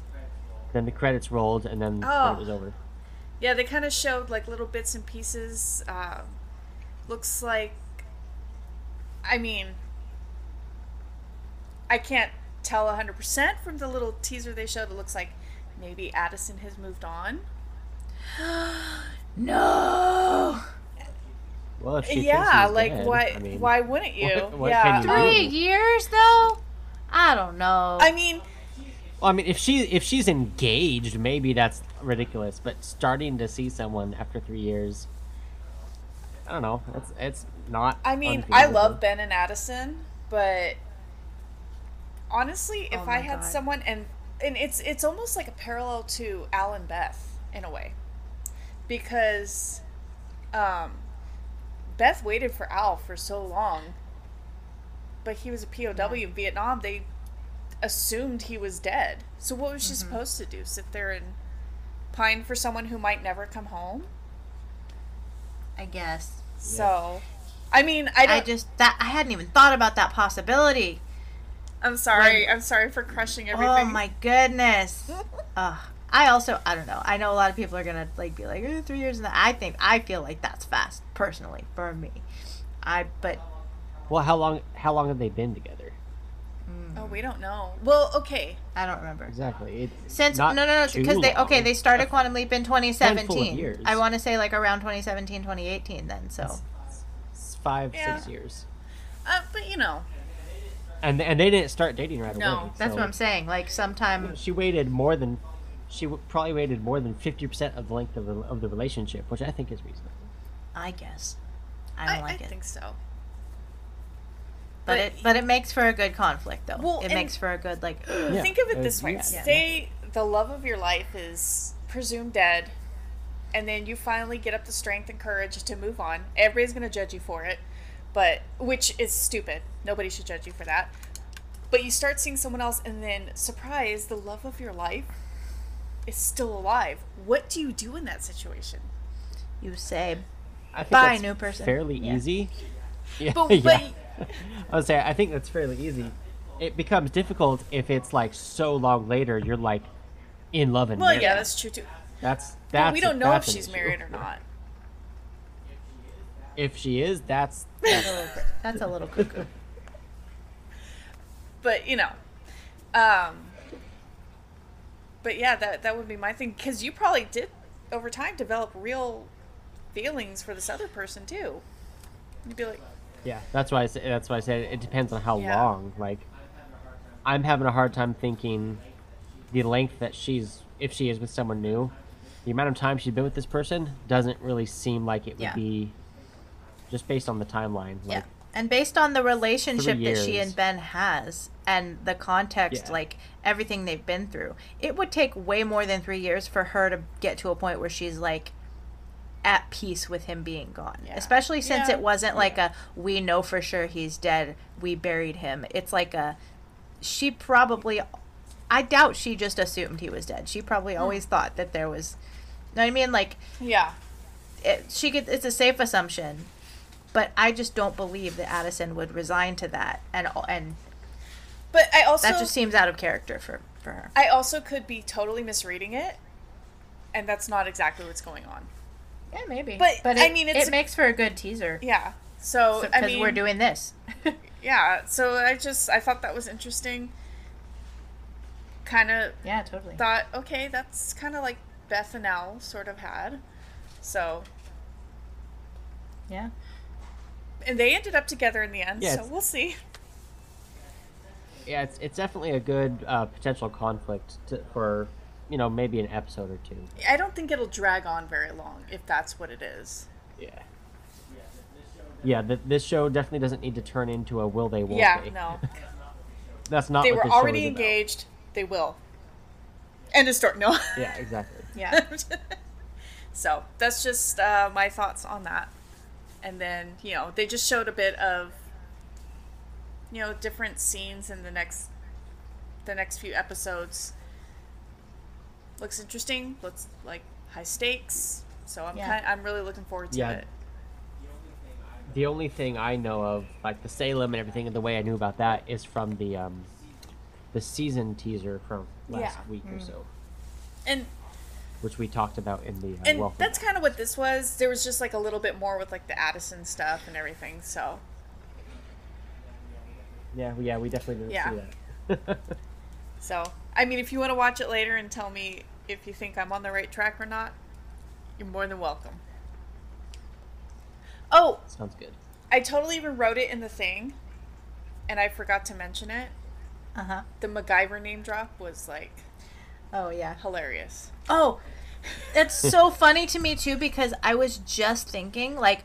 Then the credits rolled, and then, then Oh. it was over. Yeah, they kind of showed like little bits and pieces. Uh, looks like, I mean, I can't tell 100% from the little teaser they showed. It looks like maybe Addison has moved on. No. Well, if she yeah, he's like dead, why? I mean, why wouldn't you? what- what yeah, can you um, Three years though. I don't know. I mean, Well, I mean, if she if she's engaged, maybe that's ridiculous. But starting to see someone after three years, I don't know. It's it's not. I mean, I love Ben and Addison, but honestly, if Oh I had God. someone and and it's it's almost like a parallel to Al and Beth in a way, because um, Beth waited for Al for so long, but he was a POW in Vietnam. They assumed he was dead. So what was she Mm-hmm. supposed to do? Sit there and pine for someone who might never come home? I guess. So, I mean, I don't. I just that I hadn't even thought about that possibility. I'm sorry. When- I'm sorry for crushing everything. Oh my goodness. Ugh. I also I don't know. I know a lot of people are gonna like be like "Eh, three years and. I think I feel like that's fast personally for me. I but Well, how long how long have they been together? Oh, we don't know. Well, okay. I don't remember. Exactly. It, Since not no no no because they okay they started Quantum Leap in 2017. years. I want to say like around 2017 2018 then so It's five Yeah. six years, Uh, but you know, and and they didn't start dating right No, away. that's so what I'm saying. Like sometime She waited more than she w- probably waited more than fifty percent of the length of the of the relationship, which I think is reasonable. I guess I I, don't like I it. think so. But but- it but it makes for a good conflict though. Well, it makes for a good like Yeah, Think of it this way: yeah. say the love of your life is presumed dead, and then you finally get up the strength and courage to move on. Everybody's gonna judge you for it, but which is stupid. Nobody should judge you for that. But you start seeing someone else, and then surprise, the love of your life is still alive. What do you do in that situation? you say I think Bye, that's new person. Fairly Yeah. easy. Yeah, But- yeah. but- I would say I think that's fairly easy. It becomes difficult if it's like so long later you're like in love and Well, married. yeah, that's true too. that's But we don't know if she's issue. married or not. if she is, that's, that's That's a little cuckoo. but you know, um, but yeah, that that would be my thing because you probably did over time develop real feelings for this other person too. You'd be like, yeah. That's why I said. That's why I said it depends on how Yeah. long. Like, I'm having a hard time thinking the length that she's if she is with someone new. The amount of time she's been with this person doesn't really seem like it would Yeah. be just based on the timeline. Like, Yeah. And based on the relationship that she and Ben has and the context, Yeah. like everything they've been through, it would take way more than three years for her to get to a point where she's like at peace with him being gone. Yeah. Especially since Yeah. it wasn't like a we know for sure he's dead, we buried him. It's like a she probably I doubt she just assumed he was dead. She probably Hmm. always thought that there was you know what I mean? Like yeah, it, she could it's a safe assumption but i just don't believe that addison would resign to that and and but I also that just seems out of character for for her I also could be totally misreading it, and that's not exactly what's going on. Yeah maybe But, but I mean, it's it makes for a good teaser Yeah. So, because I mean, we're doing this yeah. So I just I thought that was interesting. Kind of yeah totally thought, okay, that's kind of like Beth and Al sort of had. So, yeah and they ended up together in the end. Yeah, so we'll see. yeah, it's it's definitely a good uh, potential conflict to, for you know maybe an episode or two. I don't think it'll drag on very long if that's what it is. Yeah. Yeah, th- this show definitely doesn't need to turn into a will they, won't yeah. they? No. That's not they what were this show already engaged. They will. End of story. No. Yeah, exactly. yeah so that's just uh, my thoughts on that. And then you know they just showed a bit of you know different scenes in the next the next few episodes. Looks interesting. Looks like high stakes. So I'm Yeah. kind I'm really looking forward to Yeah. it. The only thing I know of, like the Salem and everything, and the way I knew about that is from the um, the season teaser from last Yeah. week or Mm. so, And which we talked about in the uh, and welcome. that's kind of what this was. There was just like a little bit more with like the Addison stuff and everything. So yeah, we- yeah, we definitely didn't Yeah. see that. So, I mean, if you want to watch it later and tell me if you think I'm on the right track or not, you're more than welcome. Oh, Sounds good. I totally even wrote it in the thing, and I forgot to mention it. uh-huh The MacGyver name drop was like oh yeah hilarious. oh it's so funny to me too because i was just thinking like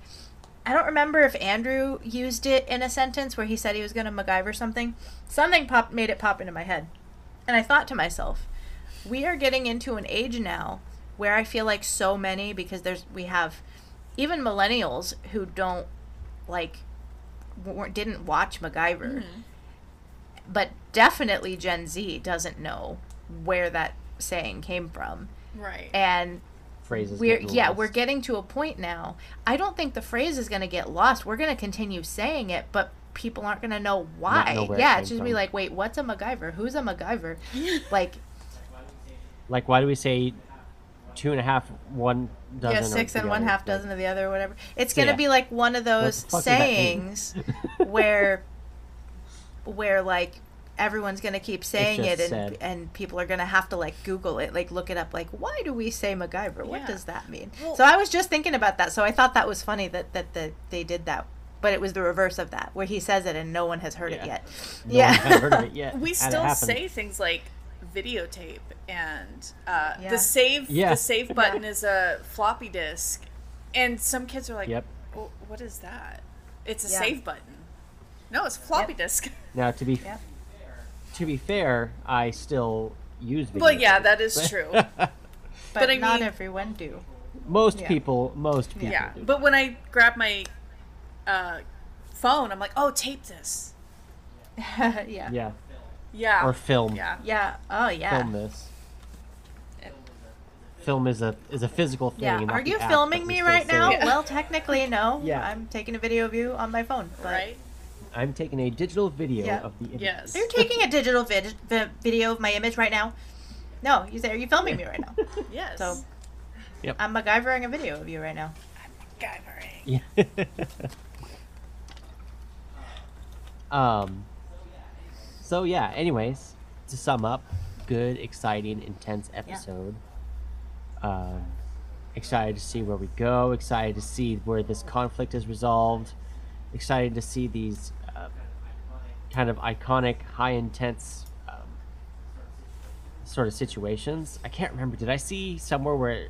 I don't remember if Andrew used it in a sentence where he said he was going to MacGyver something. Something popped made it pop into my head. And I thought to myself, we are getting into an age now where I feel like so many because there's we have even millennials who don't like weren't, didn't watch MacGyver. Mm-hmm. But definitely Gen Z doesn't know where that saying came from. Right. And Phrases. we're getting yeah lost. we're getting to a point now i don't think the phrase is going to get lost we're going to continue saying it but people aren't going to know why know where it yeah it's just gonna be like wait what's a macgyver who's a macgyver like like why do we say two and a half, one dozen? yeah six and one other? half Like, dozen of the other or whatever it's going to Yeah. be like one of those the fuck does that mean? sayings where where like everyone's going to keep saying it and said. and people are going to have to like google it like look it up like why do we say macgyver what Yeah. does that mean Well- so i was just thinking about that so i thought that was funny that that the, they did that but it was the reverse of that where he says it and no one has heard it yet No yeah heard of it yet. we still say things like videotape and uh, Yeah. the save Yeah. the save button is a floppy disk and some kids are like Yep. "Well, what is that it's a Yeah. save button no it's a floppy Yep. disk Now to be Yep. to be fair, I still use video. well yeah that is true but, But I not mean- everyone do most Yeah. people, most people. yeah do. but when i grab my uh, phone i'm like oh tape this yeah yeah yeah, yeah or film. yeah Yeah. oh yeah Film this. Film is a is a physical thing. yeah are you act filming me right now. Yeah. well technically no Yeah. i'm taking a video of you on my phone but right I'm taking a digital video Yeah. of the image. yes You're taking a digital vid- vi- video of my image right now. No, you say, are you filming me right now? yes So Yep. I'm MacGyvering a video of you right now. I'm MacGyvering. Yeah. Um. So yeah. Anyways, to sum up, good, exciting, intense episode. Um, excited to see where we go. Excited to see where this conflict is resolved. Excited to see these uh, kind of iconic, high intense um, sort of situations. I can't remember. Did I see somewhere where?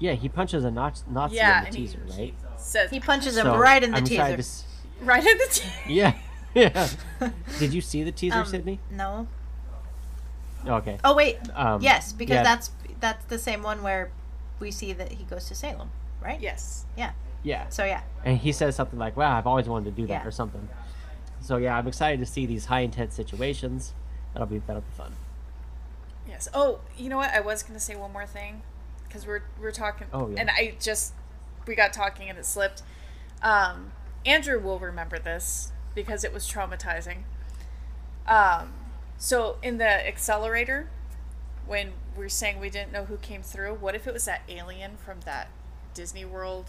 Yeah, he punches a Nazi, Nazi Yeah, in the and he- teaser, right? Says He punches him So, right in the I'm excited teaser. To s- right in the t- yeah, yeah. Did you see the teaser, Um, Sydnni? No. Okay. Oh wait. Um, yes, because yeah. that's that's the same one where we see that he goes to Salem, right? Yes. Yeah. Yeah, So yeah. and he says something like, "Wow, I've always wanted to do that," Yeah. or something. So yeah, I'm excited to see these high intense situations. That'll be that'll be fun. Yes. Oh, you know what? I was gonna say one more thing because we're we're talking. Oh, yeah. And I just we got talking and it slipped. Um, Andrew will remember this because it was traumatizing. Um, so in the accelerator, when we are saying we didn't know who came through, what if it was that alien from that Disney World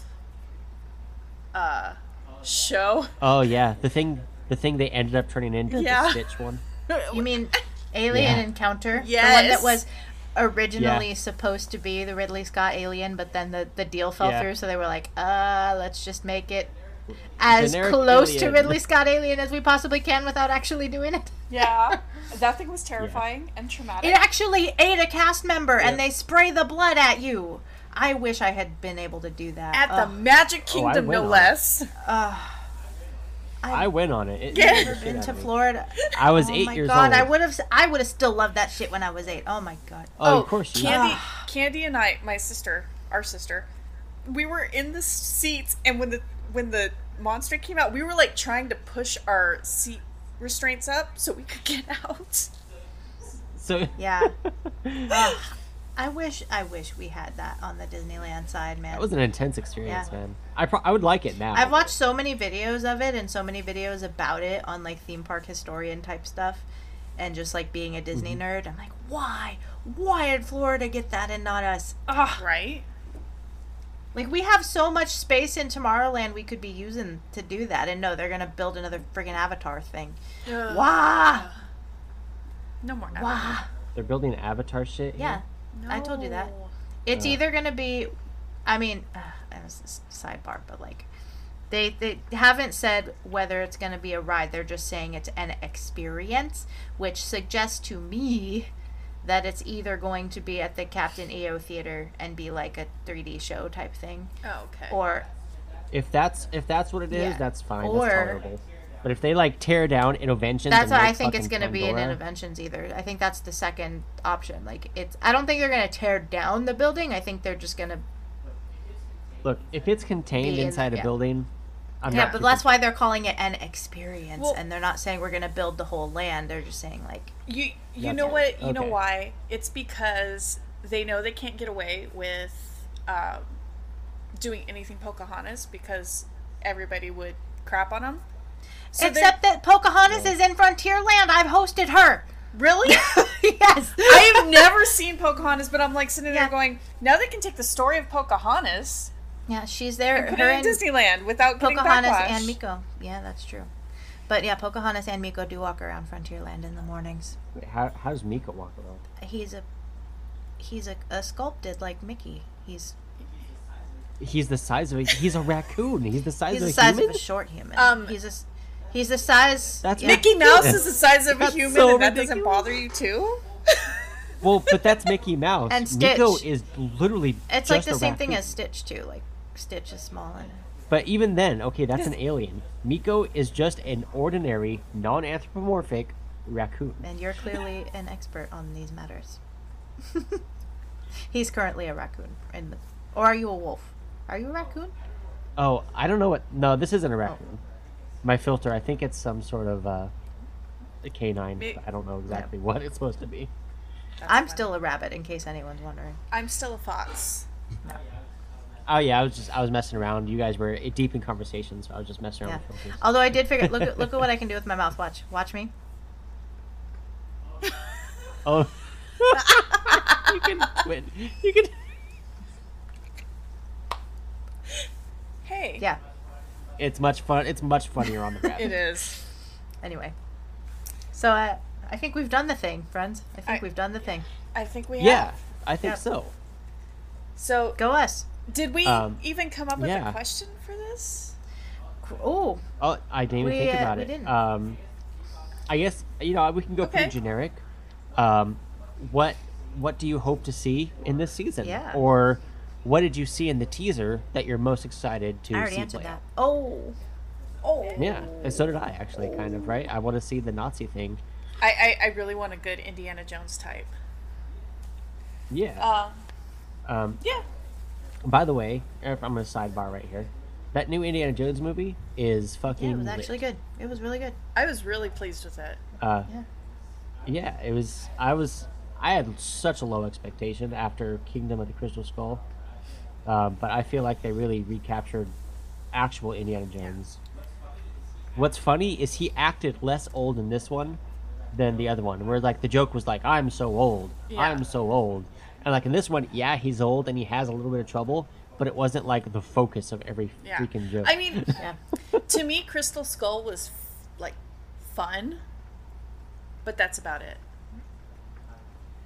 uh show? Oh yeah, the thing the thing they ended up turning into Yeah. the Stitch one. You mean Alien Yeah. Encounter? The one that was originally Yeah. supposed to be the Ridley Scott Alien, but then the, the deal fell Yeah. through, so they were like, uh, let's just make it as Generic close to Ridley Scott Alien as we possibly can without actually doing it. yeah, that thing was terrifying and traumatic. It actually ate a cast member and they spray the blood at you. I wish I had been able to do that. At the Magic Oh, Kingdom, went no on it. less. I went on it. it Yeah. scared the shit been to. Florida. I was oh eight my years god, old. I would have I would have still loved that shit when I was 8. Oh my god. Oh, of oh, course you. Candy. Candy and I, my sister, our sister, we were in the seats, and when the when the monster came out, we were like trying to push our seat restraints up so we could get out. So Yeah. Ugh. I wish I wish we had that on the Disneyland side, man. that was an intense experience, Yeah. man. I pro- I would like it now. I've watched so many videos of it and so many videos about it on like theme park historian type stuff and just like being a Disney Mm-hmm. nerd, I'm like, why? Why did Florida get that and not us? Ugh. Right? Like we have so much space in Tomorrowland we could be using to do that and no, they're gonna build another friggin' avatar thing. Ugh. Wah! No more. Wah! They're building Avatar shit. here? Yeah. I told you that. It's Yeah. either gonna be, I mean, uh, and this is a sidebar, but like, they they haven't said whether it's gonna be a ride. They're just saying it's an experience, which suggests to me that it's either going to be at the Captain EO Theater and be like a 3D show type thing, Oh, okay. or If that's if that's what it is, Yeah. that's fine. Or- that's tolerable. But if they like tear down Innoventions, that's and what I think it's gonna be in Pandora- Innoventions either. I think that's the second option. Like it's, I don't think they're gonna tear down the building. I think they're just gonna Look, if it's contained Be in- inside a yeah. building, I'm yeah, not but that's why they're calling it an experience, Well- and they're not saying we're gonna build the whole land. They're just saying like, You you know right. what? You know why? It's because they know they can't get away with um, doing anything Pocahontas because everybody would crap on them. So except that Pocahontas is in Frontierland. I've hosted her. really, yes, I've never seen Pocahontas, but I'm like sitting there going, now they can take the story of Pocahontas yeah, she's there. and put her in Disneyland without Pocahontas backlash. and Meeko. Yeah, that's true. But yeah, Pocahontas and Meeko do walk around Frontierland in the mornings. Wait, how, how does Meeko walk around? He's a he's a, a sculpted like Mickey. He's He's the size of a he's a raccoon. He's the size of a Micro. he's of the a size human. of a short human. Um, he's a s- he's the size. That's yeah. Mickey Mouse is the size of a human, so and that doesn't bother you too. Well, but that's Mickey Mouse. And Meeko Stitch. is literally It's just like the a same thing as Stitch too. Like Stitch is small and But even then, okay, that's an alien. Meeko is just an ordinary, non-anthropomorphic raccoon. and you're clearly an expert on these matters. He's currently a raccoon, in the, or are you a wolf? Are you a raccoon? Oh, I don't know what. No, this isn't a Oh. raccoon. My filter, I think it's some sort of uh, a canine. Me- but I don't know exactly what it's supposed to be. That's I'm fine. still a rabbit, in case anyone's wondering. I'm still a fox. Oh yeah, I was just I was messing around. You guys were deep in conversation, so I was just messing around Yeah. with filters. Although I did figure, look at look at what I can do with my mouth. Watch, watch me. Oh, you can quit. You can. Hey. Yeah. It's much fun. It's much funnier on the rabbit. It is. Anyway. So I I think we've done the thing, friends. I think I- we've done the thing. I think we Yeah, have. I think Yeah. so. So, Go us. Did we Um, even come up with yeah. a question for this? Oh, Oh, I didn't even We, think uh, about we it. didn't. Um, I guess you know we can go Okay. pretty generic. Um, what what do you hope to see in this season? Yeah. Or what did you see in the teaser that you're most excited to I already see answered play that. Oh. Oh. Yeah, and so did I actually, kind of right. I want to see the Nazi thing. I, I, I really want a good Indiana Jones type. Yeah. Um, Um, yeah. By the way, if I'm gonna sidebar right here. That new Indiana Jones movie is fucking. Yeah, it was lit. actually good. It was really good. I was really pleased with it. Uh, Yeah. yeah, it was. I was. I had such a low expectation after Kingdom of the Crystal Skull, um, but I feel like they really recaptured actual Indiana Jones. What's funny is he acted less old in this one than the other one, where like the joke was like, "I'm so old, Yeah. I'm so old," and like in this one, yeah, he's old and he has a little bit of trouble, but it wasn't like the focus of every Yeah. freaking joke. I mean, Yeah. to me, Crystal Skull was like fun, but that's about it.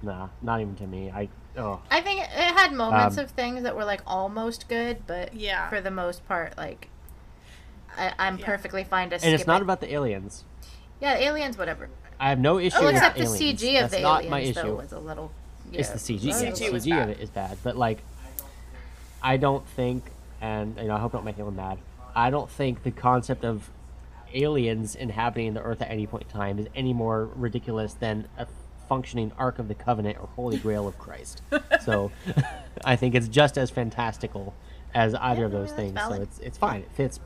nah, not even to me. I oh. I think it had moments Um, of things that were like almost good, but Yeah. for the most part, like I, I'm Yeah. perfectly fine to skip And it's not it. about the aliens. yeah, aliens, whatever. I have no issue Oh, with except the aliens. CG of That's the not aliens my issue. though was a little. Yeah, it's the CG. a Yeah, CG the was CG of it is bad, but like, I don't think, and you know, I hope I don't make anyone mad. I don't think the concept of aliens inhabiting the Earth at any point in time is any more ridiculous than a functioning Ark of the Covenant or Holy Grail of Christ. so, I think it's just as fantastical as either Yeah, of those things. valid. So it's it's fine. It fits.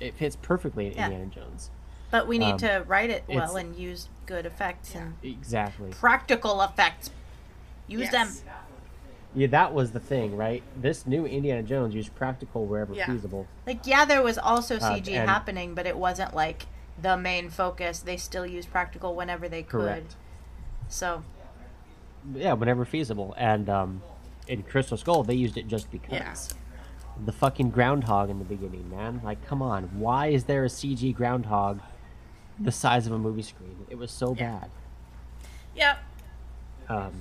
It fits perfectly in Yeah. Indiana Jones. But we need Um, to write it well and use good effects and Exactly. practical effects. Use Yes. them. Yeah, that was the thing, right? This new Indiana Jones used practical wherever Yeah. feasible. Like, yeah, there was also Uh, CG and- happening, but it wasn't like the main focus. They still used practical whenever they could. Correct. So, Yeah, whenever feasible. And um, in Crystal Skull, they used it just because. Yeah. The fucking groundhog in the beginning, man. Like, come on. Why is there a CG groundhog the size of a movie screen? It was so Yeah. bad. Yeah, Um,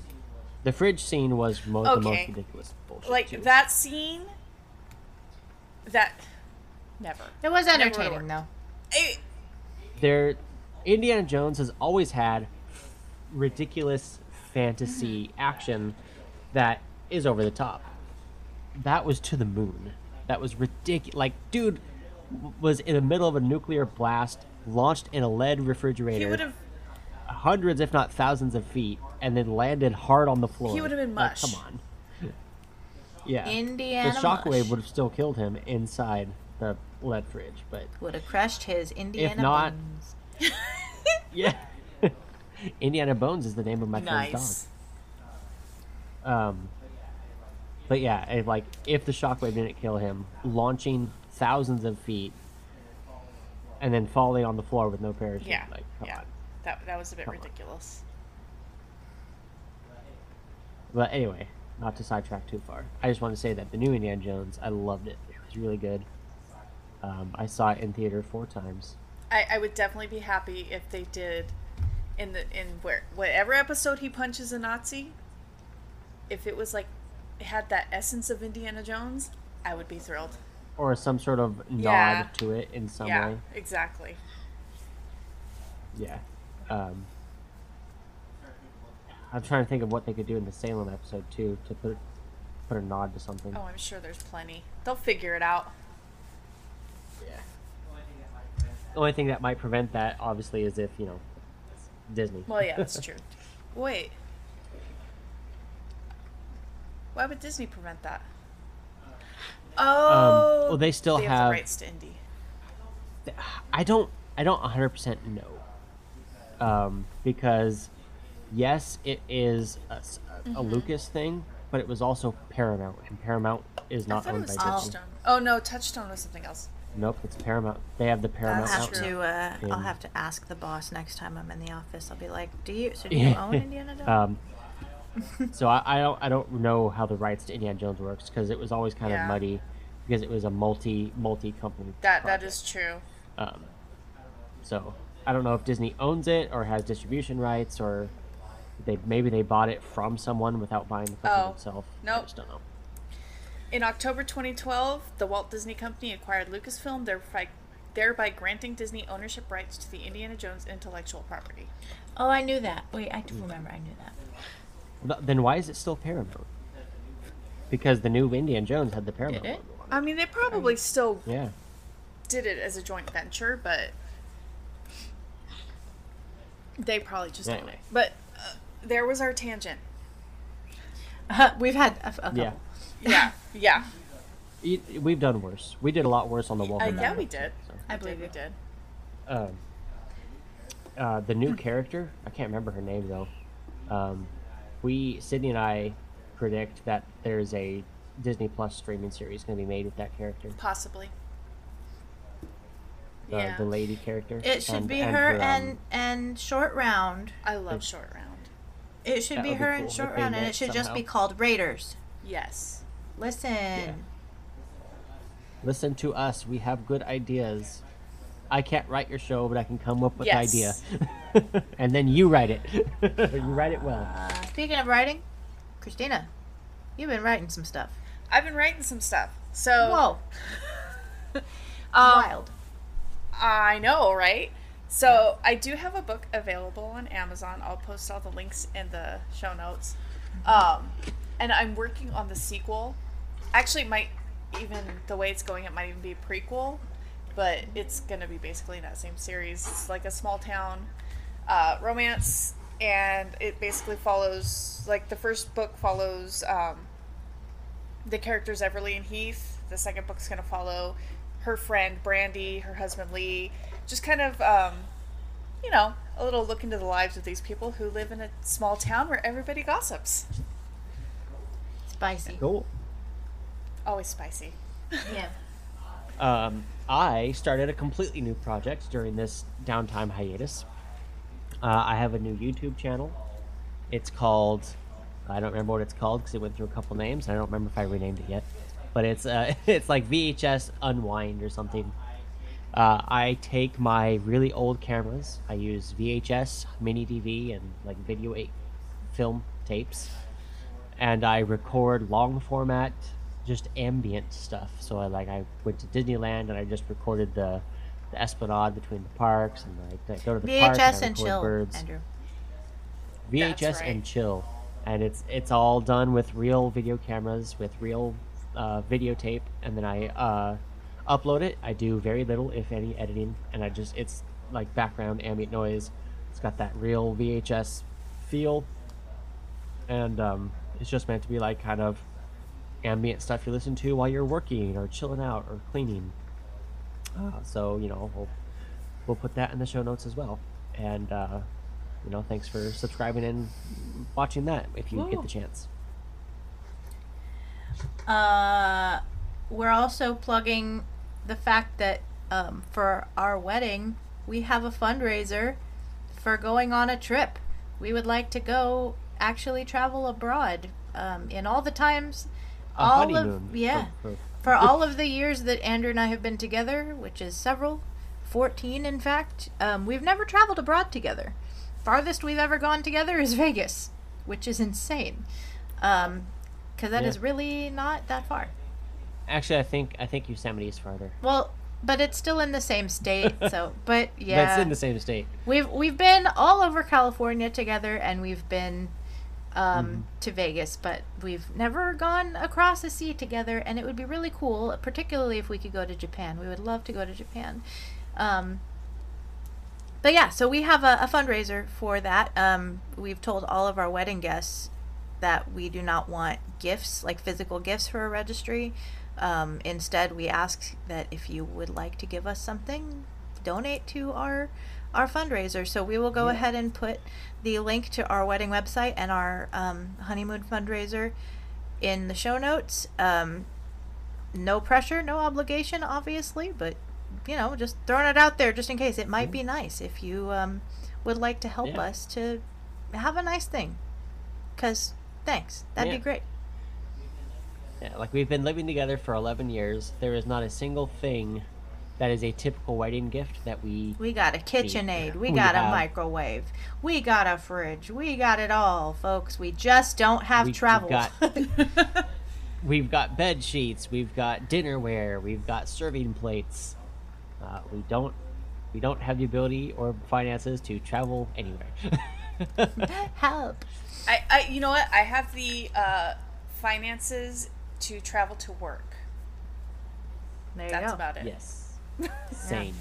the fridge scene was mo- the most ridiculous bullshit. like too. that scene. That never. it was entertaining, though. It, there Indiana Jones has always had ridiculous fantasy mm-hmm. action that is over the top. That was to the moon. That was ridiculous. Like, dude was in the middle of a nuclear blast, launched in a lead he refrigerator, would have. Hundreds, if not thousands, of feet, and then landed hard on the floor. He would've been Like, mush. come on. Yeah. Indiana the shockwave mush. would have still killed him inside the lead fridge, but Would have crushed his Indiana not- bones. yeah. Indiana Bones is the name of my friend's Nice. dog. Um, but yeah, if, like if the shockwave didn't kill him, launching thousands of feet and then falling on the floor with no parachute, Yeah. like come yeah. on. That that was a bit ridiculous. But anyway, not to sidetrack too far. I just want to say that the new Indiana Jones, I loved it. It was really good. Um, I saw it in theater four times. I, I would definitely be happy if they did in the in where whatever episode he punches a Nazi. If it was like it had that essence of Indiana Jones, I would be thrilled. Or some sort of nod Yeah. to it in some yeah, way. exactly. Yeah. Um, I'm trying to think of what they could do in the Salem episode too to put put a nod to something. Oh, I'm sure there's plenty. They'll figure it out. Yeah. The only thing that might prevent that, obviously, is if you know Disney. Well, yeah, that's true. Wait. Why would Disney prevent that? Oh, Um, well, they still they have, have- the rights to Indy. I don't. I don't 100 percent know. Um, because yes, it is a, s- a- Mm-hmm. a Lucas thing, but it was also Paramount, and Paramount is I not it owned by was Disney. Touchstone. Oh no, Touchstone was something else. Nope, it's Paramount. They have the I'll Paramount have to. Uh, I'll have to ask the boss next time I'm in the office. I'll be like, "Do you? So do you own Indiana Jones?" Um, so I, I don't I don't know how the rights to Indiana Jones works because it was always kind Yeah. of muddy. because it was a multi multi company. That that is true. Um, so I don't know if Disney owns it or has distribution rights or they maybe they bought it from someone without buying the company Oh, itself. I nope. just don't know. In October 2012, the Walt Disney Company acquired Lucasfilm, thereby, thereby granting Disney ownership rights to the Indiana Jones intellectual property. Oh, I knew that. Wait, I do remember. I knew that. Then why is it still Paramount? Because the new Indiana Jones had the Paramount. Did it? I mean, they probably still. Yeah. did it as a joint venture, but they probably just own it. Anyway. But uh, there was our tangent. We've had a, a couple. Yeah. Yeah, yeah. It- We've done worse. We did a lot worse on the Uh, yeah, we did. I believe. We did. um, uh, the new character, I can't remember her name though. Um, we Sydnni and I predict that there's a Disney Plus streaming series going to be made with that character, Possibly. The, yeah. the lady character. It should and- be and her um, and and Short Round. I love Short Round. It should be would be her cool and Short Round, and it should just be called Raiders. Yes. Listen. Listen to us. We have good ideas. I can't write your show, but I can come up with Yes. the idea, and then you write it. you write it well. Uh, speaking of writing, Christina, you've been writing some stuff. I've been writing some stuff. So Whoa, um, wild. I know, right? So I do have a book available on Amazon. I'll post all the links in the show notes. Um, and I'm working on the sequel. Actually, it might even the way it's going, it might even be a prequel, but it's gonna be basically that same series. It's like a small town uh, romance, and it basically follows like the first book follows um, the characters Everley and Heath. The second book's gonna follow her friend Brandy, her husband Lee. Just kind of, um, you know, a little look into the lives of these people who live in a small town where everybody gossips. Spicy. Cool. Always spicy. Yeah. um, I started a completely new project during this downtime hiatus. Uh, I have a new YouTube channel. It's called, I don't remember what it's called because it went through a couple names. I don't remember if I renamed it yet, but it's uh, it's like VHS Unwind or something. Uh, I take my really old cameras. I use VHS, mini DV, and like video eight film tapes, and I record long format, just ambient stuff. So I like I went to Disneyland and I just recorded the, the esplanade between the parks, and I, I go to the park VHS and, I and record chill, birds. Andrew. VHS That's and chill, and it's it's all done with real video cameras with real uh, videotape, and then I uh, upload it. I do very little, if any, editing, and I just it's like background ambient noise. It's got that real VHS feel, and um, it's just meant to be like kind of ambient stuff you listen to while you're working or chilling out or cleaning. Uh, so you know we'll we'll put that in the show notes as well, and. Uh, you know, thanks for subscribing and watching that if you get the chance. Uh, we're also plugging the fact that um, for our wedding, we have a fundraiser for going on a trip. We would like to go actually travel abroad um, in all the times, A all honeymoon. of yeah, for- for- for all of the years that Andrew and I have been together, which is several, 14 in fact, um, we've never traveled abroad together. Farthest we've ever gone together is Vegas, which is insane. Um, because that Yeah. is really not that far. Actually, I think I think Yosemite is farther. Well, but it's still in the same state, so but yeah. But it's in the same state. We've we've been all over California together, and we've been um, Mm-hmm. to Vegas, but we've never gone across the sea together, and it would be really cool, particularly if we could go to Japan. We would love to go to Japan. Um, but yeah, so we have a, a fundraiser for that. Um, we've told all of our wedding guests that we do not want gifts, like physical gifts for a registry. Um, instead, we ask that if you would like to give us something, donate to our our fundraiser. So we will go ahead and put the link to our wedding website and our um, honeymoon fundraiser in the show notes. Um, no pressure, no obligation, obviously, but you know, just throwing it out there just in case. It might be nice if you um, would like to help Yeah. us to have a nice thing. Cause thanks, that'd Yeah. be great. Yeah, like we've been living together for 11 years. There is not a single thing that is a typical wedding gift that we. We got a KitchenAid. We We got a microwave. We got a fridge. We got it all, folks. We just don't have we- we've travel. got- We've got bed sheets. We've got dinnerware. We've got serving plates. Uh, we don't. We don't have the ability or finances to travel anywhere. Help. I, I, you know what? I have the uh, finances to travel to work. There you That's go. about it. yes. Same.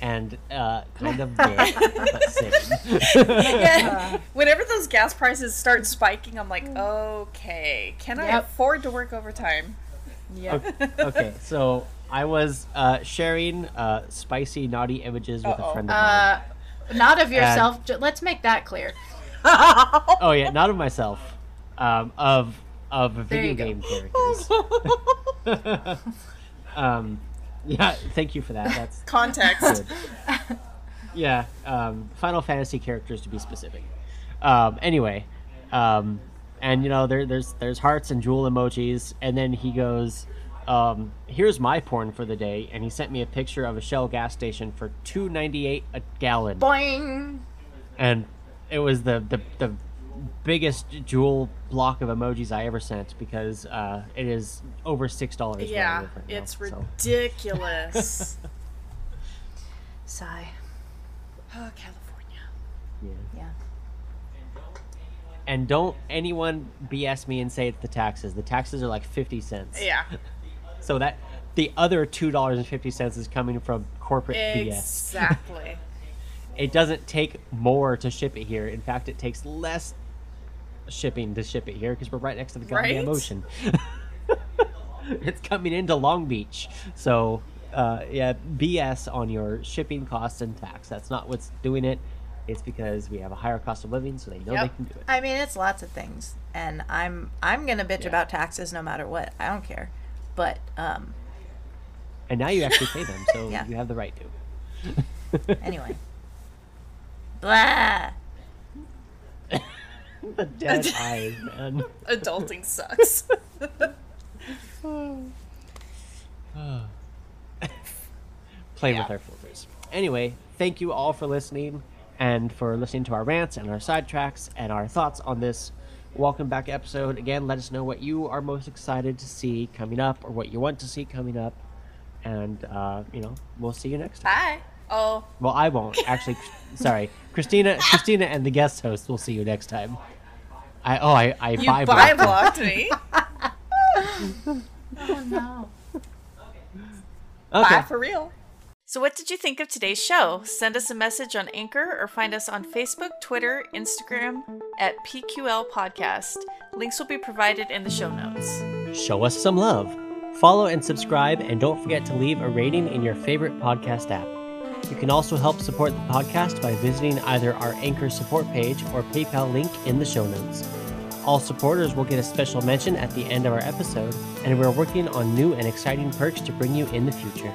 And uh, kind of dead, but sane. Yeah. Whenever those gas prices start spiking, I'm like, okay, can I afford to work overtime? Yeah. okay, so I was uh, sharing uh, spicy, naughty images with Uh-oh. a friend of mine. Uh, not of yourself. Ju- Let's make that clear. oh yeah, not of myself, um, of of video you go. game characters. um, yeah, thank you for that. That's Context. good. Yeah, um, Final Fantasy characters to be specific. Um, anyway, um, and you know there, there's there's hearts and jewel emojis, and then he goes, um, "Here's my porn for the day," and he sent me a picture of a Shell gas station for two ninety eight a gallon, Boing. and it was the the, the biggest jewel block of emojis I ever sent because uh, it is over six dollars. yeah, it's ridiculous. Sigh. oh, California. Yeah. Yeah. And don't anyone BS me and say it's the taxes. The taxes are like fifty cents. Yeah, So that the other two dollars and fifty cents is coming from corporate BS. exactly. It doesn't take more to ship it here. In fact, it takes less shipping to ship it here because we're right next to the goddamn Right? ocean. it's coming into Long Beach. So uh, yeah, BS on your shipping costs and tax. That's not what's doing it. It's because we have a higher cost of living, so they know Yep. they can do it. I mean, it's lots of things, and I'm I'm gonna bitch Yeah. about taxes no matter what. I don't care. But um, And now you actually pay them, so Yeah. you have the right to. anyway. Blah. the dead eyes, man. Adulting sucks. Play Yeah. with our filters. Anyway, thank you all for listening and for listening to our rants and our sidetracks and our thoughts on this welcome back episode. Again, let us know what you are most excited to see coming up or what you want to see coming up. And, uh, you know, we'll see you next time. Bye. Oh, Well, I won't. Actually, sorry. Christina Christina and the guest host will see you next time. I Oh, I, I you buy buy blocked me. Oh no. Okay. Bye for real. So, what did you think of today's show? Send us a message on Anchor or find us on Facebook, Twitter, Instagram at PQL Podcast. Links will be provided in the show notes. show us some love. Follow and subscribe, and don't forget to leave a rating in your favorite podcast app. You can also help support the podcast by visiting either our Anchor support page or PayPal link in the show notes. All supporters will get a special mention at the end of our episode, and we're working on new and exciting perks to bring you in the future.